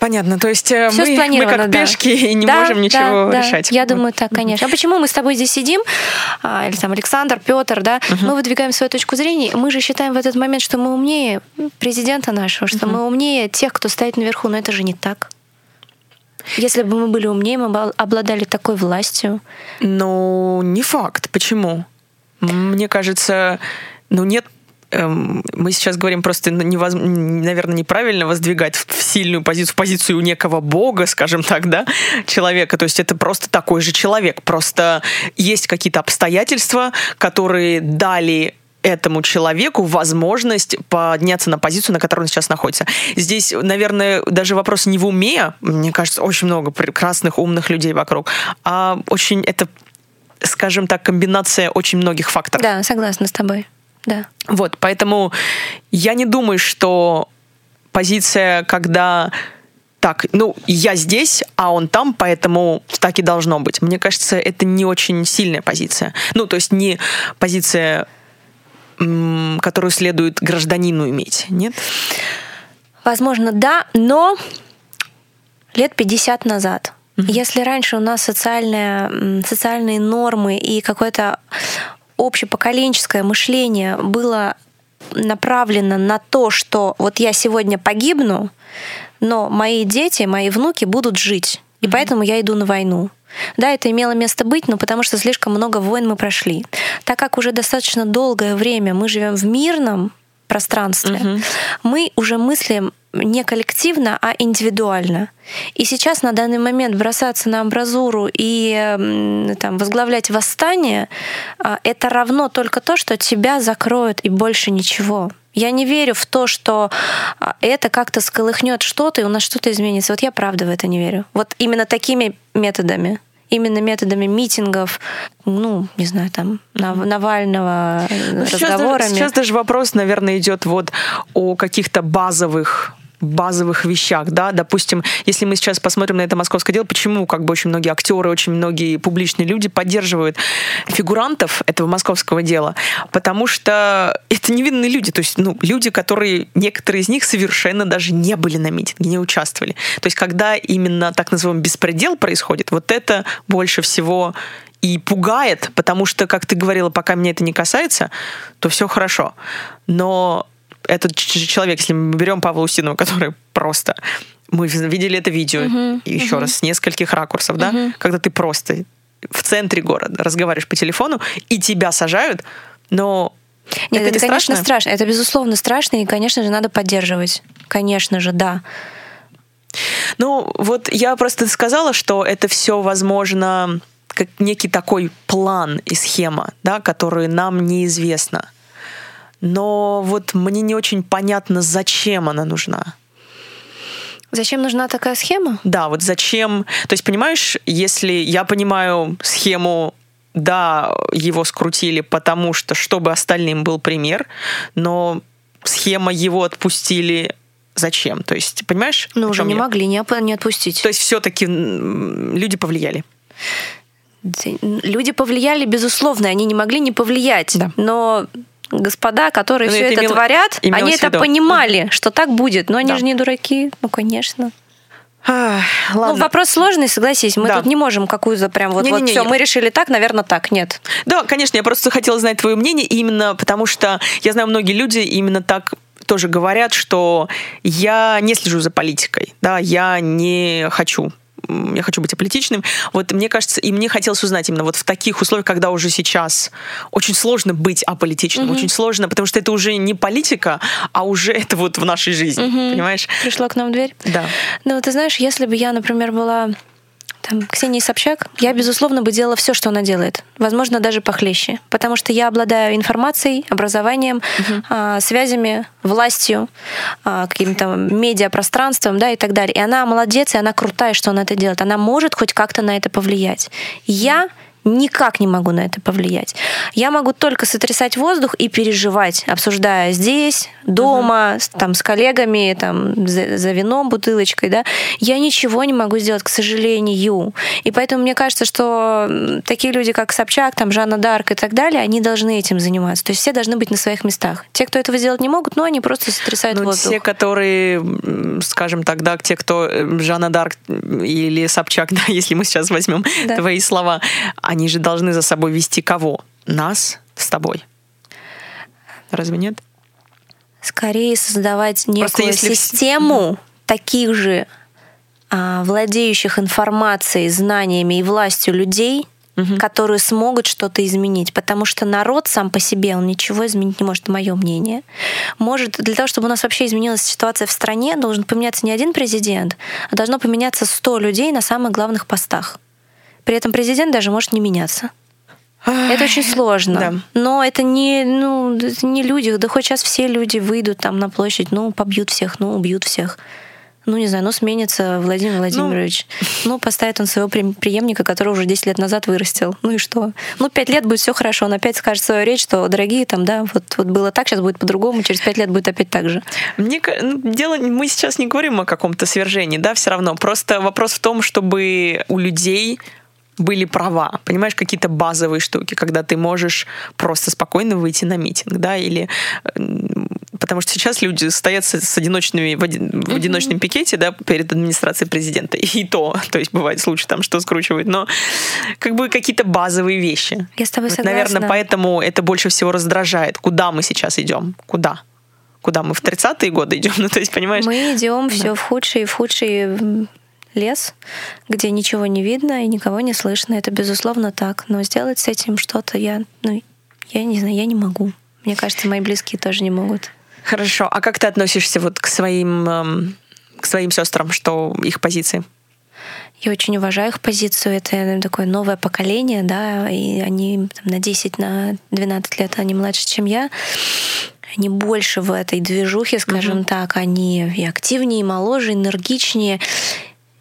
Понятно, то есть э, мы, мы как да. пешки и не да, можем ничего да, решать. Я думаю, так, конечно. А почему мы с тобой здесь сидим, а, или там Александр, Петр, да, угу. мы выдвигаем свою точку зрения, мы же считаем в этот момент, что мы умнее президента нашего, что угу. мы умнее тех, кто стоит наверху, но это же не так. Если бы мы были умнее, мы бы обладали такой властью. Ну, не факт. Почему? Мне кажется, ну нет Эм, мы сейчас говорим просто, невоз... наверное, неправильно воздвигать в сильную позицию, в позицию некого бога, скажем так, да, человека. То есть это просто такой же человек. Просто есть какие-то обстоятельства, которые дали этому человеку возможность подняться на позицию, на которой он сейчас находится. Здесь, наверное, даже вопрос не в уме, мне кажется, очень много прекрасных, умных людей вокруг, а очень это, скажем так, комбинация очень многих факторов. Да, согласна с тобой. Да. Вот, поэтому я не думаю, что позиция, когда так, ну, я здесь, а он там, поэтому так и должно быть. Мне кажется, это не очень сильная позиция. Ну, то есть не позиция, которую следует гражданину иметь, нет? Возможно, да, но лет 50 назад. Если раньше у нас социальные, социальные нормы и какое-то общепоколенческое мышление было направлено на то, что вот я сегодня погибну, но мои дети, мои внуки будут жить. И mm-hmm. поэтому я иду на войну. Да, это имело место быть, но потому что слишком много войн мы прошли. Так как уже достаточно долгое время мы живем в мирном пространстве, угу. мы уже мыслим не коллективно, а индивидуально. И сейчас на данный момент бросаться на амбразуру и там, возглавлять восстание, а, это равно только то, что тебя закроют и больше ничего. Я не верю в то, что а, это как-то сколыхнет что-то, и у нас что-то изменится. Вот я правда в это не верю. Вот именно такими методами именно методами митингов, ну, не знаю, там, Навального, ну, разговорами. Сейчас, сейчас даже вопрос, наверное, идет вот о каких-то базовых базовых вещах, да, допустим, если мы сейчас посмотрим на это московское дело, почему как бы очень многие актеры, очень многие публичные люди поддерживают фигурантов этого московского дела, потому что это невинные люди, то есть, ну, люди, которые, некоторые из них совершенно даже не были на митинге, не участвовали. То есть, когда именно так называемый беспредел происходит, вот это больше всего и пугает, потому что, как ты говорила, пока меня это не касается, то все хорошо. Но этот человек, если мы берем Павла Устинова, который просто... Мы видели это видео uh-huh, еще uh-huh. раз с нескольких ракурсов, да, uh-huh. когда ты просто в центре города разговариваешь по телефону, и тебя сажают, но нет, это, это конечно, страшно. Это, безусловно, страшно, и, конечно же, надо поддерживать. Конечно же, да. Ну, вот я просто сказала, что это все возможно как некий такой план и схема, да, который нам неизвестна но вот мне не очень понятно, зачем она нужна. Зачем нужна такая схема? Да, вот зачем. То есть, понимаешь, если я понимаю схему да, его скрутили, потому что, чтобы остальным был пример, но схема его отпустили зачем? То есть, понимаешь? Ну, уже не я? могли не, не отпустить. То есть, все-таки люди повлияли. Люди повлияли, безусловно, они не могли не повлиять. Да. Но господа, которые но ну, все это, имел, творят, они это понимали, что так будет. Но они да. же не дураки, ну, конечно. А, ладно. Ну, вопрос сложный, согласись. Мы да. тут не можем какую-то прям вот, не, вот не, не, все, не. мы решили так, наверное, так. Нет. Да, конечно, я просто хотела знать твое мнение, именно потому что я знаю, многие люди именно так тоже говорят, что я не слежу за политикой, да, я не хочу я хочу быть аполитичным. Вот мне кажется, и мне хотелось узнать именно вот в таких условиях, когда уже сейчас очень сложно быть аполитичным, угу. очень сложно, потому что это уже не политика, а уже это вот в нашей жизни, угу. понимаешь? Пришла к нам дверь. Да. Ну, ты знаешь, если бы я, например, была там, Ксении Собчак, я, безусловно, бы делала все, что она делает. Возможно, даже похлеще. Потому что я обладаю информацией, образованием, угу. связями, властью, а, каким-то медиапространством, да, и так далее. И она молодец, и она крутая, что она это делает. Она может хоть как-то на это повлиять. Я никак не могу на это повлиять. Я могу только сотрясать воздух и переживать, обсуждая здесь, дома, uh-huh. там, с коллегами, там, за, за вином, бутылочкой, да. Я ничего не могу сделать, к сожалению. И поэтому мне кажется, что такие люди, как Собчак, там, Жанна Дарк и так далее, они должны этим заниматься. То есть все должны быть на своих местах. Те, кто этого сделать не могут, но они просто сотрясают ну, воздух. Те, которые, скажем тогда, те, кто э, Жанна Дарк или Собчак, да, если мы сейчас возьмем да. твои слова, они же должны за собой вести кого? Нас с тобой. Разве нет? Скорее создавать некую если... систему таких же а, владеющих информацией, знаниями и властью людей, угу. которые смогут что-то изменить. Потому что народ сам по себе, он ничего изменить не может, мое мнение. Может, для того, чтобы у нас вообще изменилась ситуация в стране, должен поменяться не один президент, а должно поменяться 100 людей на самых главных постах. При этом президент даже может не меняться. Это очень сложно. Да. Но это не, ну, это не люди. Да хоть сейчас все люди выйдут там на площадь, ну, побьют всех, ну, убьют всех. Ну, не знаю, ну, сменится Владимир Владимирович. Ну, ну поставит он своего преемника, который уже 10 лет назад вырастил. Ну и что? Ну, 5 лет будет все хорошо. Он опять скажет свою речь, что, дорогие, там, да, вот, вот было так, сейчас будет по-другому, через 5 лет будет опять так же. Мне ну, дело, мы сейчас не говорим о каком-то свержении, да, все равно. Просто вопрос в том, чтобы у людей были права. Понимаешь, какие-то базовые штуки, когда ты можешь просто спокойно выйти на митинг, да, или потому что сейчас люди стоят с, с одиночными в, один, в одиночном пикете, да, перед администрацией президента. И то, то есть бывает случай там, что скручивают, но как бы какие-то базовые вещи. Я с тобой согласна. Наверное, поэтому это больше всего раздражает. Куда мы сейчас идем? Куда? Куда мы в 30-е годы идем? Ну, то есть, понимаешь? Мы идем да. все в худший и в худший лес, где ничего не видно и никого не слышно. Это безусловно так. Но сделать с этим что-то я, ну, я не знаю, я не могу. Мне кажется, мои близкие тоже не могут. Хорошо. А как ты относишься вот к своим, эм, к своим сестрам, что их позиции? Я очень уважаю их позицию. Это наверное, такое новое поколение, да, и они там, на 10, на 12 лет они младше, чем я. Они больше в этой движухе, скажем mm-hmm. так, они и активнее, и моложе, энергичнее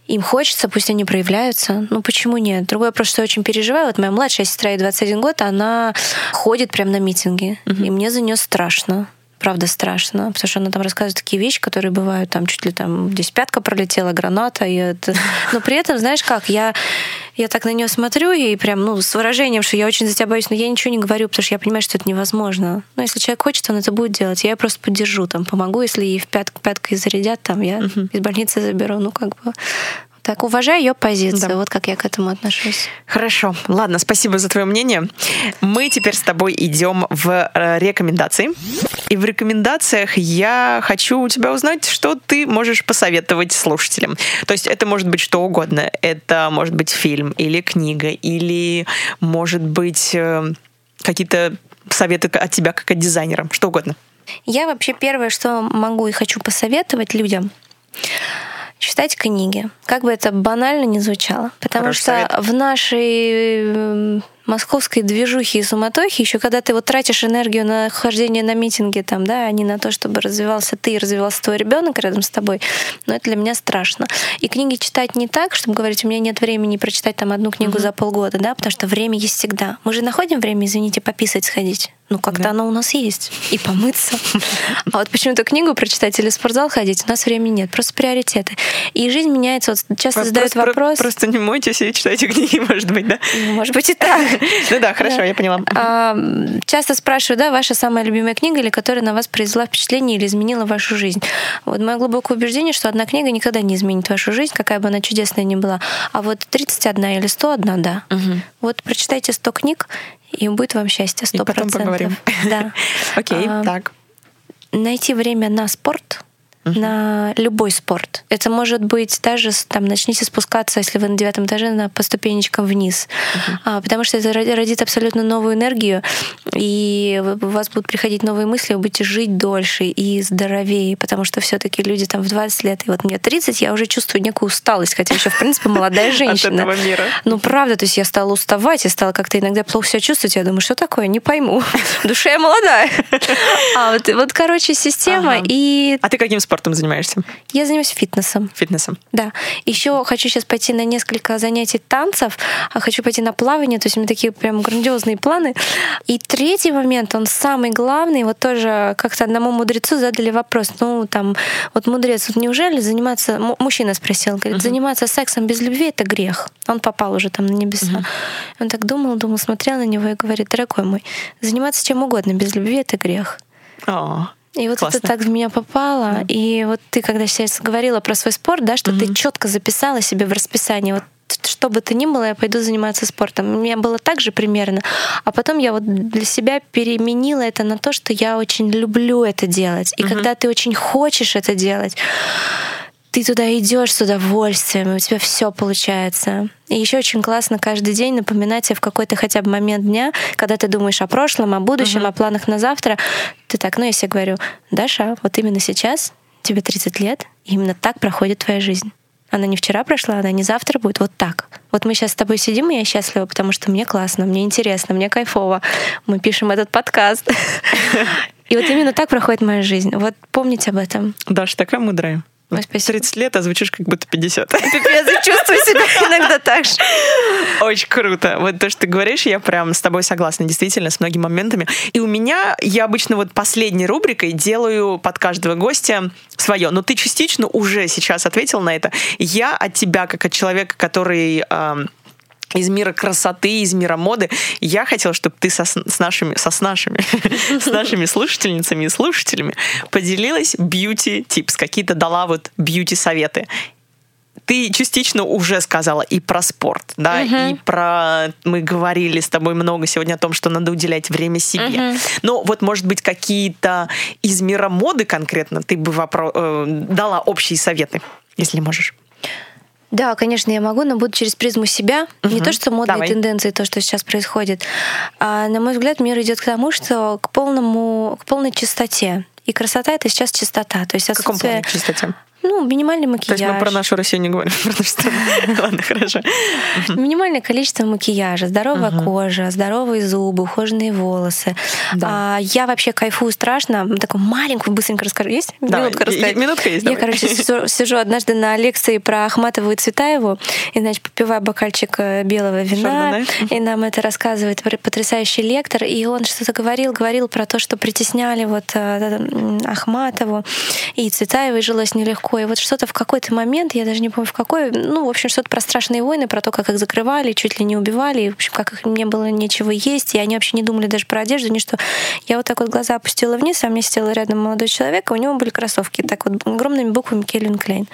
им хочется, пусть они проявляются. Ну, почему нет? Другое просто, что я очень переживаю. Вот моя младшая сестра, ей 21 год, она ходит прямо на митинги. Угу. И мне за нее страшно правда страшно, потому что она там рассказывает такие вещи, которые бывают, там чуть ли там здесь пятка пролетела, граната, и это... но при этом, знаешь как, я, я так на нее смотрю и прям, ну, с выражением, что я очень за тебя боюсь, но я ничего не говорю, потому что я понимаю, что это невозможно. Но если человек хочет, он это будет делать, я ее просто поддержу, там, помогу, если ей в пятку пяткой зарядят, там, я uh-huh. из больницы заберу, ну, как бы так, уважаю ее позицию. Да. Вот как я к этому отношусь. Хорошо. Ладно, спасибо за твое мнение. Мы теперь с тобой идем в э, рекомендации. И в рекомендациях я хочу у тебя узнать, что ты можешь посоветовать слушателям. То есть это может быть что угодно. Это может быть фильм или книга, или может быть э, какие-то советы от тебя как от дизайнера, что угодно. Я вообще первое, что могу и хочу посоветовать людям, читать книги. Как бы это банально не звучало. Потому Хороший что совет. в нашей московской движухи и суматохи, еще когда ты вот тратишь энергию на хождение на митинги, там, да, а не на то, чтобы развивался ты и развивался твой ребенок рядом с тобой, но это для меня страшно. И книги читать не так, чтобы говорить, у меня нет времени прочитать там одну книгу угу. за полгода, да, потому что время есть всегда. Мы же находим время, извините, пописать, сходить. Ну, как-то да. оно у нас есть. И помыться. А вот почему-то книгу прочитать или в спортзал ходить, у нас времени нет. Просто приоритеты. И жизнь меняется. Вот часто задают вопрос... Просто не мойтесь и читайте книги, может быть, да? Может быть и так. Ну да, хорошо, я поняла. А, часто спрашиваю, да, ваша самая любимая книга или которая на вас произвела впечатление или изменила вашу жизнь? Вот мое глубокое убеждение, что одна книга никогда не изменит вашу жизнь, какая бы она чудесная ни была. А вот 31 или 101, да. Вот прочитайте 100 книг, и будет вам счастье, 100%. И потом поговорим. Да. Окей, так. Найти время на спорт — на любой спорт. Это может быть даже там начните спускаться, если вы на девятом этаже, на, по ступенечкам вниз, uh-huh. а, потому что это родит абсолютно новую энергию, и у вас будут приходить новые мысли, вы будете жить дольше и здоровее, потому что все-таки люди там в 20 лет, и вот мне 30, я уже чувствую некую усталость, хотя еще, в принципе, молодая женщина. От этого мира. Ну, правда, то есть я стала уставать, я стала как-то иногда плохо себя чувствовать, я думаю, что такое, не пойму. Душа я молодая. А вот, вот короче, система и... А ты каким спортом спортом занимаешься? Я занимаюсь фитнесом. Фитнесом. Да. Еще хочу сейчас пойти на несколько занятий танцев, а хочу пойти на плавание, то есть у меня такие прям грандиозные планы. И третий момент, он самый главный, вот тоже как-то одному мудрецу задали вопрос, ну там, вот мудрец, вот неужели заниматься, мужчина спросил, говорит, uh-huh. заниматься сексом без любви это грех. Он попал уже там на небеса. Uh-huh. Он так думал, думал, смотрел на него и говорит, дорогой мой, заниматься чем угодно без любви это грех. Oh. И вот Классно. это так в меня попало. Да. И вот ты, когда сейчас говорила про свой спорт, да, что угу. ты четко записала себе в расписании, вот что бы то ни было, я пойду заниматься спортом. У меня было так же примерно. А потом я вот для себя переменила это на то, что я очень люблю это делать. И угу. когда ты очень хочешь это делать, ты туда идешь с удовольствием, и у тебя все получается. И еще очень классно каждый день напоминать себе в какой-то хотя бы момент дня, когда ты думаешь о прошлом, о будущем, uh-huh. о планах на завтра. Ты так, ну, я себе говорю, Даша, вот именно сейчас тебе 30 лет, и именно так проходит твоя жизнь. Она не вчера прошла, она не завтра будет, вот так. Вот мы сейчас с тобой сидим, и я счастлива, потому что мне классно, мне интересно, мне кайфово. Мы пишем этот подкаст. И вот именно так проходит моя жизнь. Вот помните об этом. Даша такая мудрая. Ой, спасибо. 30 лет, а звучишь как будто 50. Пипец, я чувствую себя иногда так же. Очень круто. Вот то, что ты говоришь, я прям с тобой согласна, действительно, с многими моментами. И у меня, я обычно вот последней рубрикой делаю под каждого гостя свое. Но ты частично уже сейчас ответил на это. Я от тебя, как от человека, который эм, из мира красоты, из мира моды. Я хотела, чтобы ты со, с нашими, со, с нашими, с нашими слушательницами и слушателями поделилась бьюти типс, какие-то дала вот бьюти советы. Ты частично уже сказала и про спорт, да, Мгм. и про мы говорили с тобой много сегодня о том, что надо уделять время себе. Мгм. Но вот, может быть, какие-то из мира моды конкретно ты бы вопро- э, дала общие советы, если можешь. Да, конечно, я могу, но буду через призму себя. Не Мгм. то, что модные Давай. тенденции, то, что сейчас происходит. А, на мой взгляд, мир идет к тому, что к полному, к полной чистоте. И красота это сейчас чистота. То есть В каком плане отсутствие, чистоте? Ну, минимальный То макияж. есть мы про нашу Россию не говорим, про нашу страну. Ладно, хорошо. Минимальное количество макияжа, здоровая кожа, здоровые зубы, ухоженные волосы. Да. А, я вообще кайфую страшно. Такую маленькую быстренько расскажу. Есть? Минутка рассказать? минутка есть, Я, давай. короче, сижу, сижу однажды на лекции про Ахматову и Цветаеву, и, значит, попиваю бокальчик э, белого вина, Шардоне. и нам это рассказывает потрясающий лектор, и он что-то говорил, говорил про то, что притесняли вот э, Ахматову, и Цветаевой жилось нелегко, и вот что-то в какой-то момент, я даже не помню в какой, ну, в общем, что-то про страшные войны, про то, как их закрывали, чуть ли не убивали, и, в общем, как их не было нечего есть, и они вообще не думали даже про одежду, ни что. Я вот так вот глаза опустила вниз, а мне сидел рядом молодой человек, а у него были кроссовки, так вот огромными буквами Кельвин Клейн.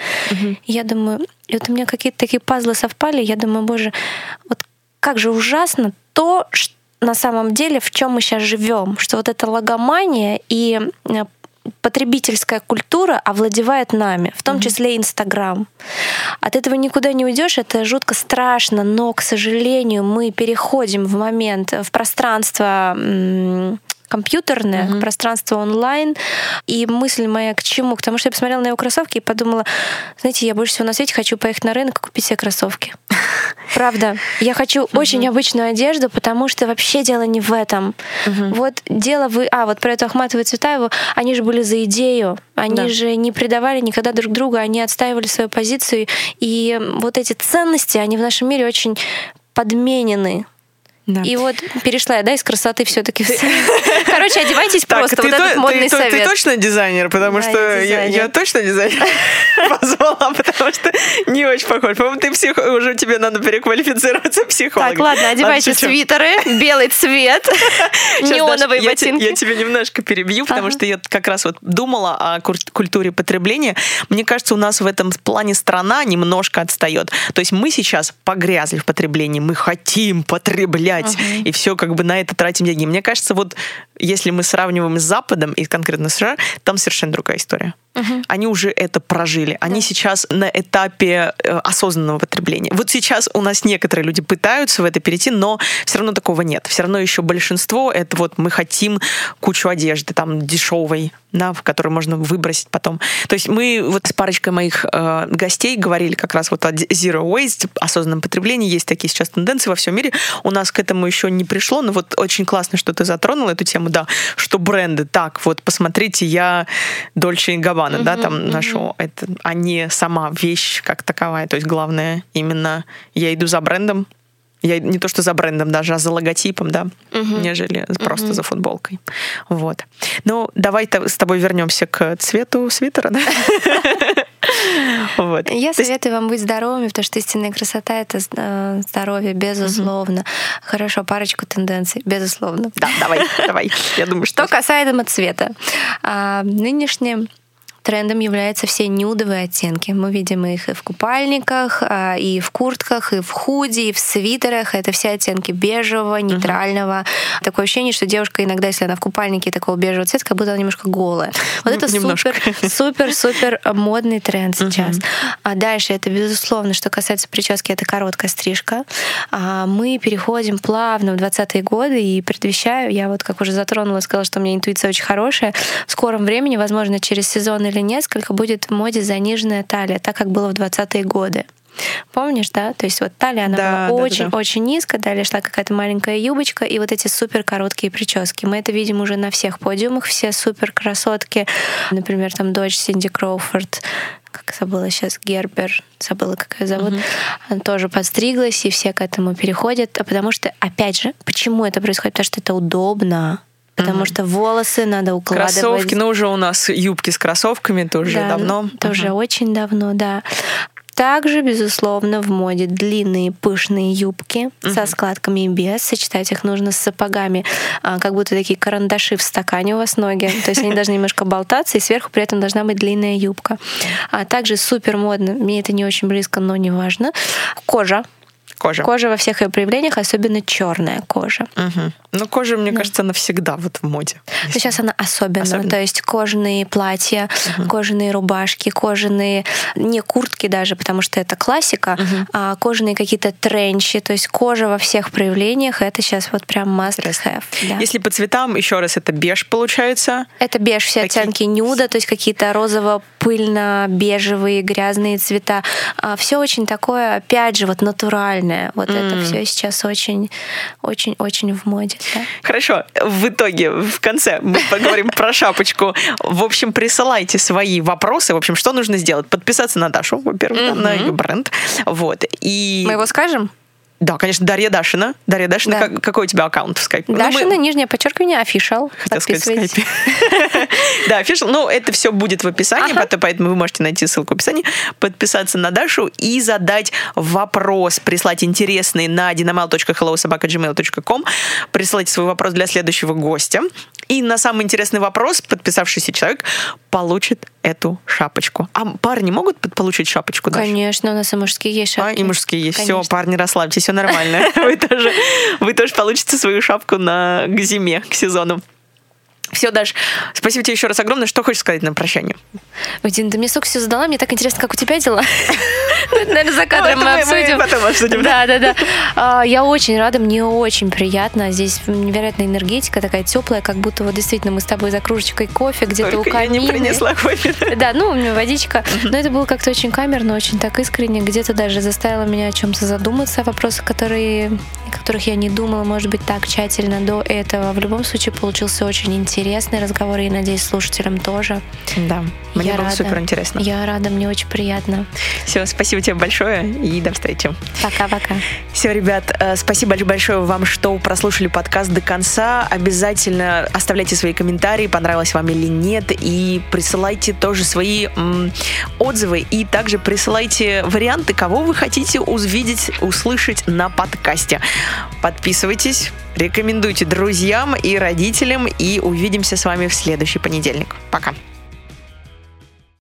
И я думаю, и вот у меня какие-то такие пазлы совпали, я думаю, боже, вот как же ужасно то, ш- на самом деле, в чем мы сейчас живем, что вот эта логомания и э, потребительская культура овладевает нами, в том числе Инстаграм. От этого никуда не уйдешь, это жутко страшно, но, к сожалению, мы переходим в момент, в пространство компьютерное, Мгм. пространство онлайн. И мысль моя к чему? К тому, что я посмотрела на его кроссовки и подумала, знаете, я больше всего на свете хочу поехать на рынок и купить себе кроссовки. Правда. Я хочу очень необычную одежду, потому что вообще дело не в этом. Вот дело вы... А, вот про эту Ахматову и Цветаеву, они же были за идею. Они Да. же не предавали никогда друг друга, они отстаивали свою позицию. И вот эти ценности, они в нашем мире очень подменены. Да. И вот перешла я, да, из красоты все-таки. Короче, одевайтесь просто. Вот то- этот модный ты- ты совет. точно дизайнер, потому что я точно дизайнер позвала, потому что не очень похож. По-моему, ты псих... уже тебе надо переквалифицироваться психологом. Так, ладно, одевайте свитеры, белый цвет, неоновые ботинки. Я, тебя немножко перебью, потому что я как раз вот думала о культуре потребления. Мне кажется, у нас в этом плане страна немножко отстает. То есть мы сейчас погрязли в потреблении, мы хотим потреблять, Ага. и все как бы на это тратим деньги. Мне кажется, вот если мы сравниваем с Западом и конкретно США, там совершенно другая история. Они уже это прожили. Они сейчас на этапе э, осознанного потребления. Вот сейчас у нас некоторые люди пытаются в это перейти, но все равно такого нет. Все равно еще большинство это вот мы хотим кучу одежды там дешевой, да, в которую можно выбросить потом. То есть мы вот с парочкой моих э, гостей говорили как раз вот о zero waste, осознанном потреблении. Есть такие сейчас тенденции во всем мире. У нас к этому еще не пришло, но вот очень классно, что ты затронул эту тему, да, что бренды, так, вот посмотрите, я Дольче и Габбана, да, там ношу это, а не сама вещь как таковая. То есть главное именно я иду за брендом, я не то что за брендом даже, а за логотипом, да, нежели просто за футболкой. Вот. Ну, давай то- с тобой вернемся к цвету свитера, да? Вот. Я То есть- советую вам быть здоровыми, потому что истинная красота — это э, здоровье, безусловно. Хорошо, парочку тенденций, безусловно. Да, давай, давай. Я думаю, Что что... касаемо цвета. А, Нынешним трендом являются все нюдовые оттенки. Мы видим их и в купальниках, а, и в куртках, и в худи, и в свитерах. Это все оттенки бежевого, нейтрального. Такое ощущение, что девушка иногда, если она в купальнике такого бежевого цвета, как будто она немножко голая. Вот это Немножко. супер, супер, супер модный тренд сейчас. А дальше это, безусловно, что касается прически, это короткая стрижка. А Мы переходим плавно в 20-е годы и предвещаю, я вот как уже затронула, сказала, что у меня интуиция очень хорошая. В скором времени, возможно, через сезон или несколько, будет в моде заниженная талия, так как было в 20-е годы. Помнишь, да? То есть вот талия, она Да, была да, очень-очень да. очень низко, далее шла какая-то маленькая юбочка и вот эти супер короткие прически. Мы это видим уже на всех подиумах, все супер красотки. Например, там дочь Синди Кроуфорд, как забыла сейчас, Гербер, забыла, как ее зовут, она тоже подстриглась, и все к этому переходят. А потому что, опять же, почему это происходит? Потому что это удобно. Потому что волосы надо укладывать. Кроссовки, ну уже у нас юбки с кроссовками, это уже Да, давно. Это уже очень давно, да. Также, безусловно, в моде длинные пышные юбки со складками и без. Сочетать их нужно с сапогами, а, как будто такие карандаши в стакане у вас ноги. То есть они должны немножко болтаться, и сверху при этом должна быть длинная юбка. А также супер модно, мне это не очень близко, но не важно. Кожа. Кожа. Кожа во всех ее проявлениях, особенно черная кожа. Мгм. Ну, кожа, мне кажется, навсегда вот в моде. Но сейчас она особенно. Особенно. То есть кожаные платья, кожаные рубашки, кожаные, не куртки даже, потому что это классика, а кожаные какие-то тренчи. То есть кожа во всех проявлениях, это сейчас вот прям must have. да. Если по цветам, еще раз, это беж получается. Это беж, все Какие- оттенки нюда, то есть какие-то розово-пыльно-бежевые грязные цвета. Все очень такое, опять же, вот натуральное. Вот это все сейчас очень, очень, очень в моде. да. Хорошо, в итоге, в конце мы поговорим про шапочку. В общем, присылайте свои вопросы. В общем, что нужно сделать? Подписаться на Дашу, во-первых, на ее бренд. Вот. И... Мы его скажем? Да, конечно, Дарья Дашина. Дарья Дашина, Да. как- какой у тебя аккаунт в скайпе? Ну, мы- Дашина, нижнее подчеркивание, official. Хотел сказать скайпе. Да, official. Ну, это все будет в описании, Ага. поэтому- поэтому вы можете найти ссылку в описании, подписаться на Дашу и задать вопрос, прислать интересный на dinamal.hellosobaka.gmail.com, присылайте свой вопрос для следующего гостя. И на самый интересный вопрос подписавшийся человек получит эту шапочку. А парни могут получить шапочку, Даша? Конечно, у нас и мужские есть А, шапки. и мужские есть. Все, Конечно. парни, расслабьтесь, все нормально. Вы тоже, вы тоже получите свою шапку на, к зиме, к сезону. Все, Даш, спасибо тебе еще раз огромное. Что хочешь сказать на прощание? Ой, Дина, ты мне столько все задала, мне так интересно, как у тебя дела. Ну, наверное, за кадром мы обсудим. потом обсудим, Да, да, да. А, Я очень рада, мне очень приятно. Здесь невероятная энергетика такая теплая, как будто вот действительно мы с тобой за кружечкой кофе где-то у я не камина. принесла кофе. Да, ну, у меня водичка. Но это было как-то очень камерно, очень так искренне. Где-то даже заставило меня о чем-то задуматься, о вопросах, которые, о которых я не думала, может быть, так тщательно до этого. В любом случае, получился очень интересный разговор, и, надеюсь, слушателям тоже. Да, мне Я было рада. супер интересно. Я рада, мне очень приятно. Все, спасибо тебе большое и до встречи. Пока-пока. Все, ребят, э, спасибо большое вам, что прослушали подкаст до конца. Обязательно оставляйте свои комментарии, понравилось вам или нет, и присылайте тоже свои м, отзывы, и также присылайте варианты, кого вы хотите увидеть, услышать на подкасте. Подписывайтесь, рекомендуйте друзьям и родителям, и увидимся с вами в следующий понедельник. Пока.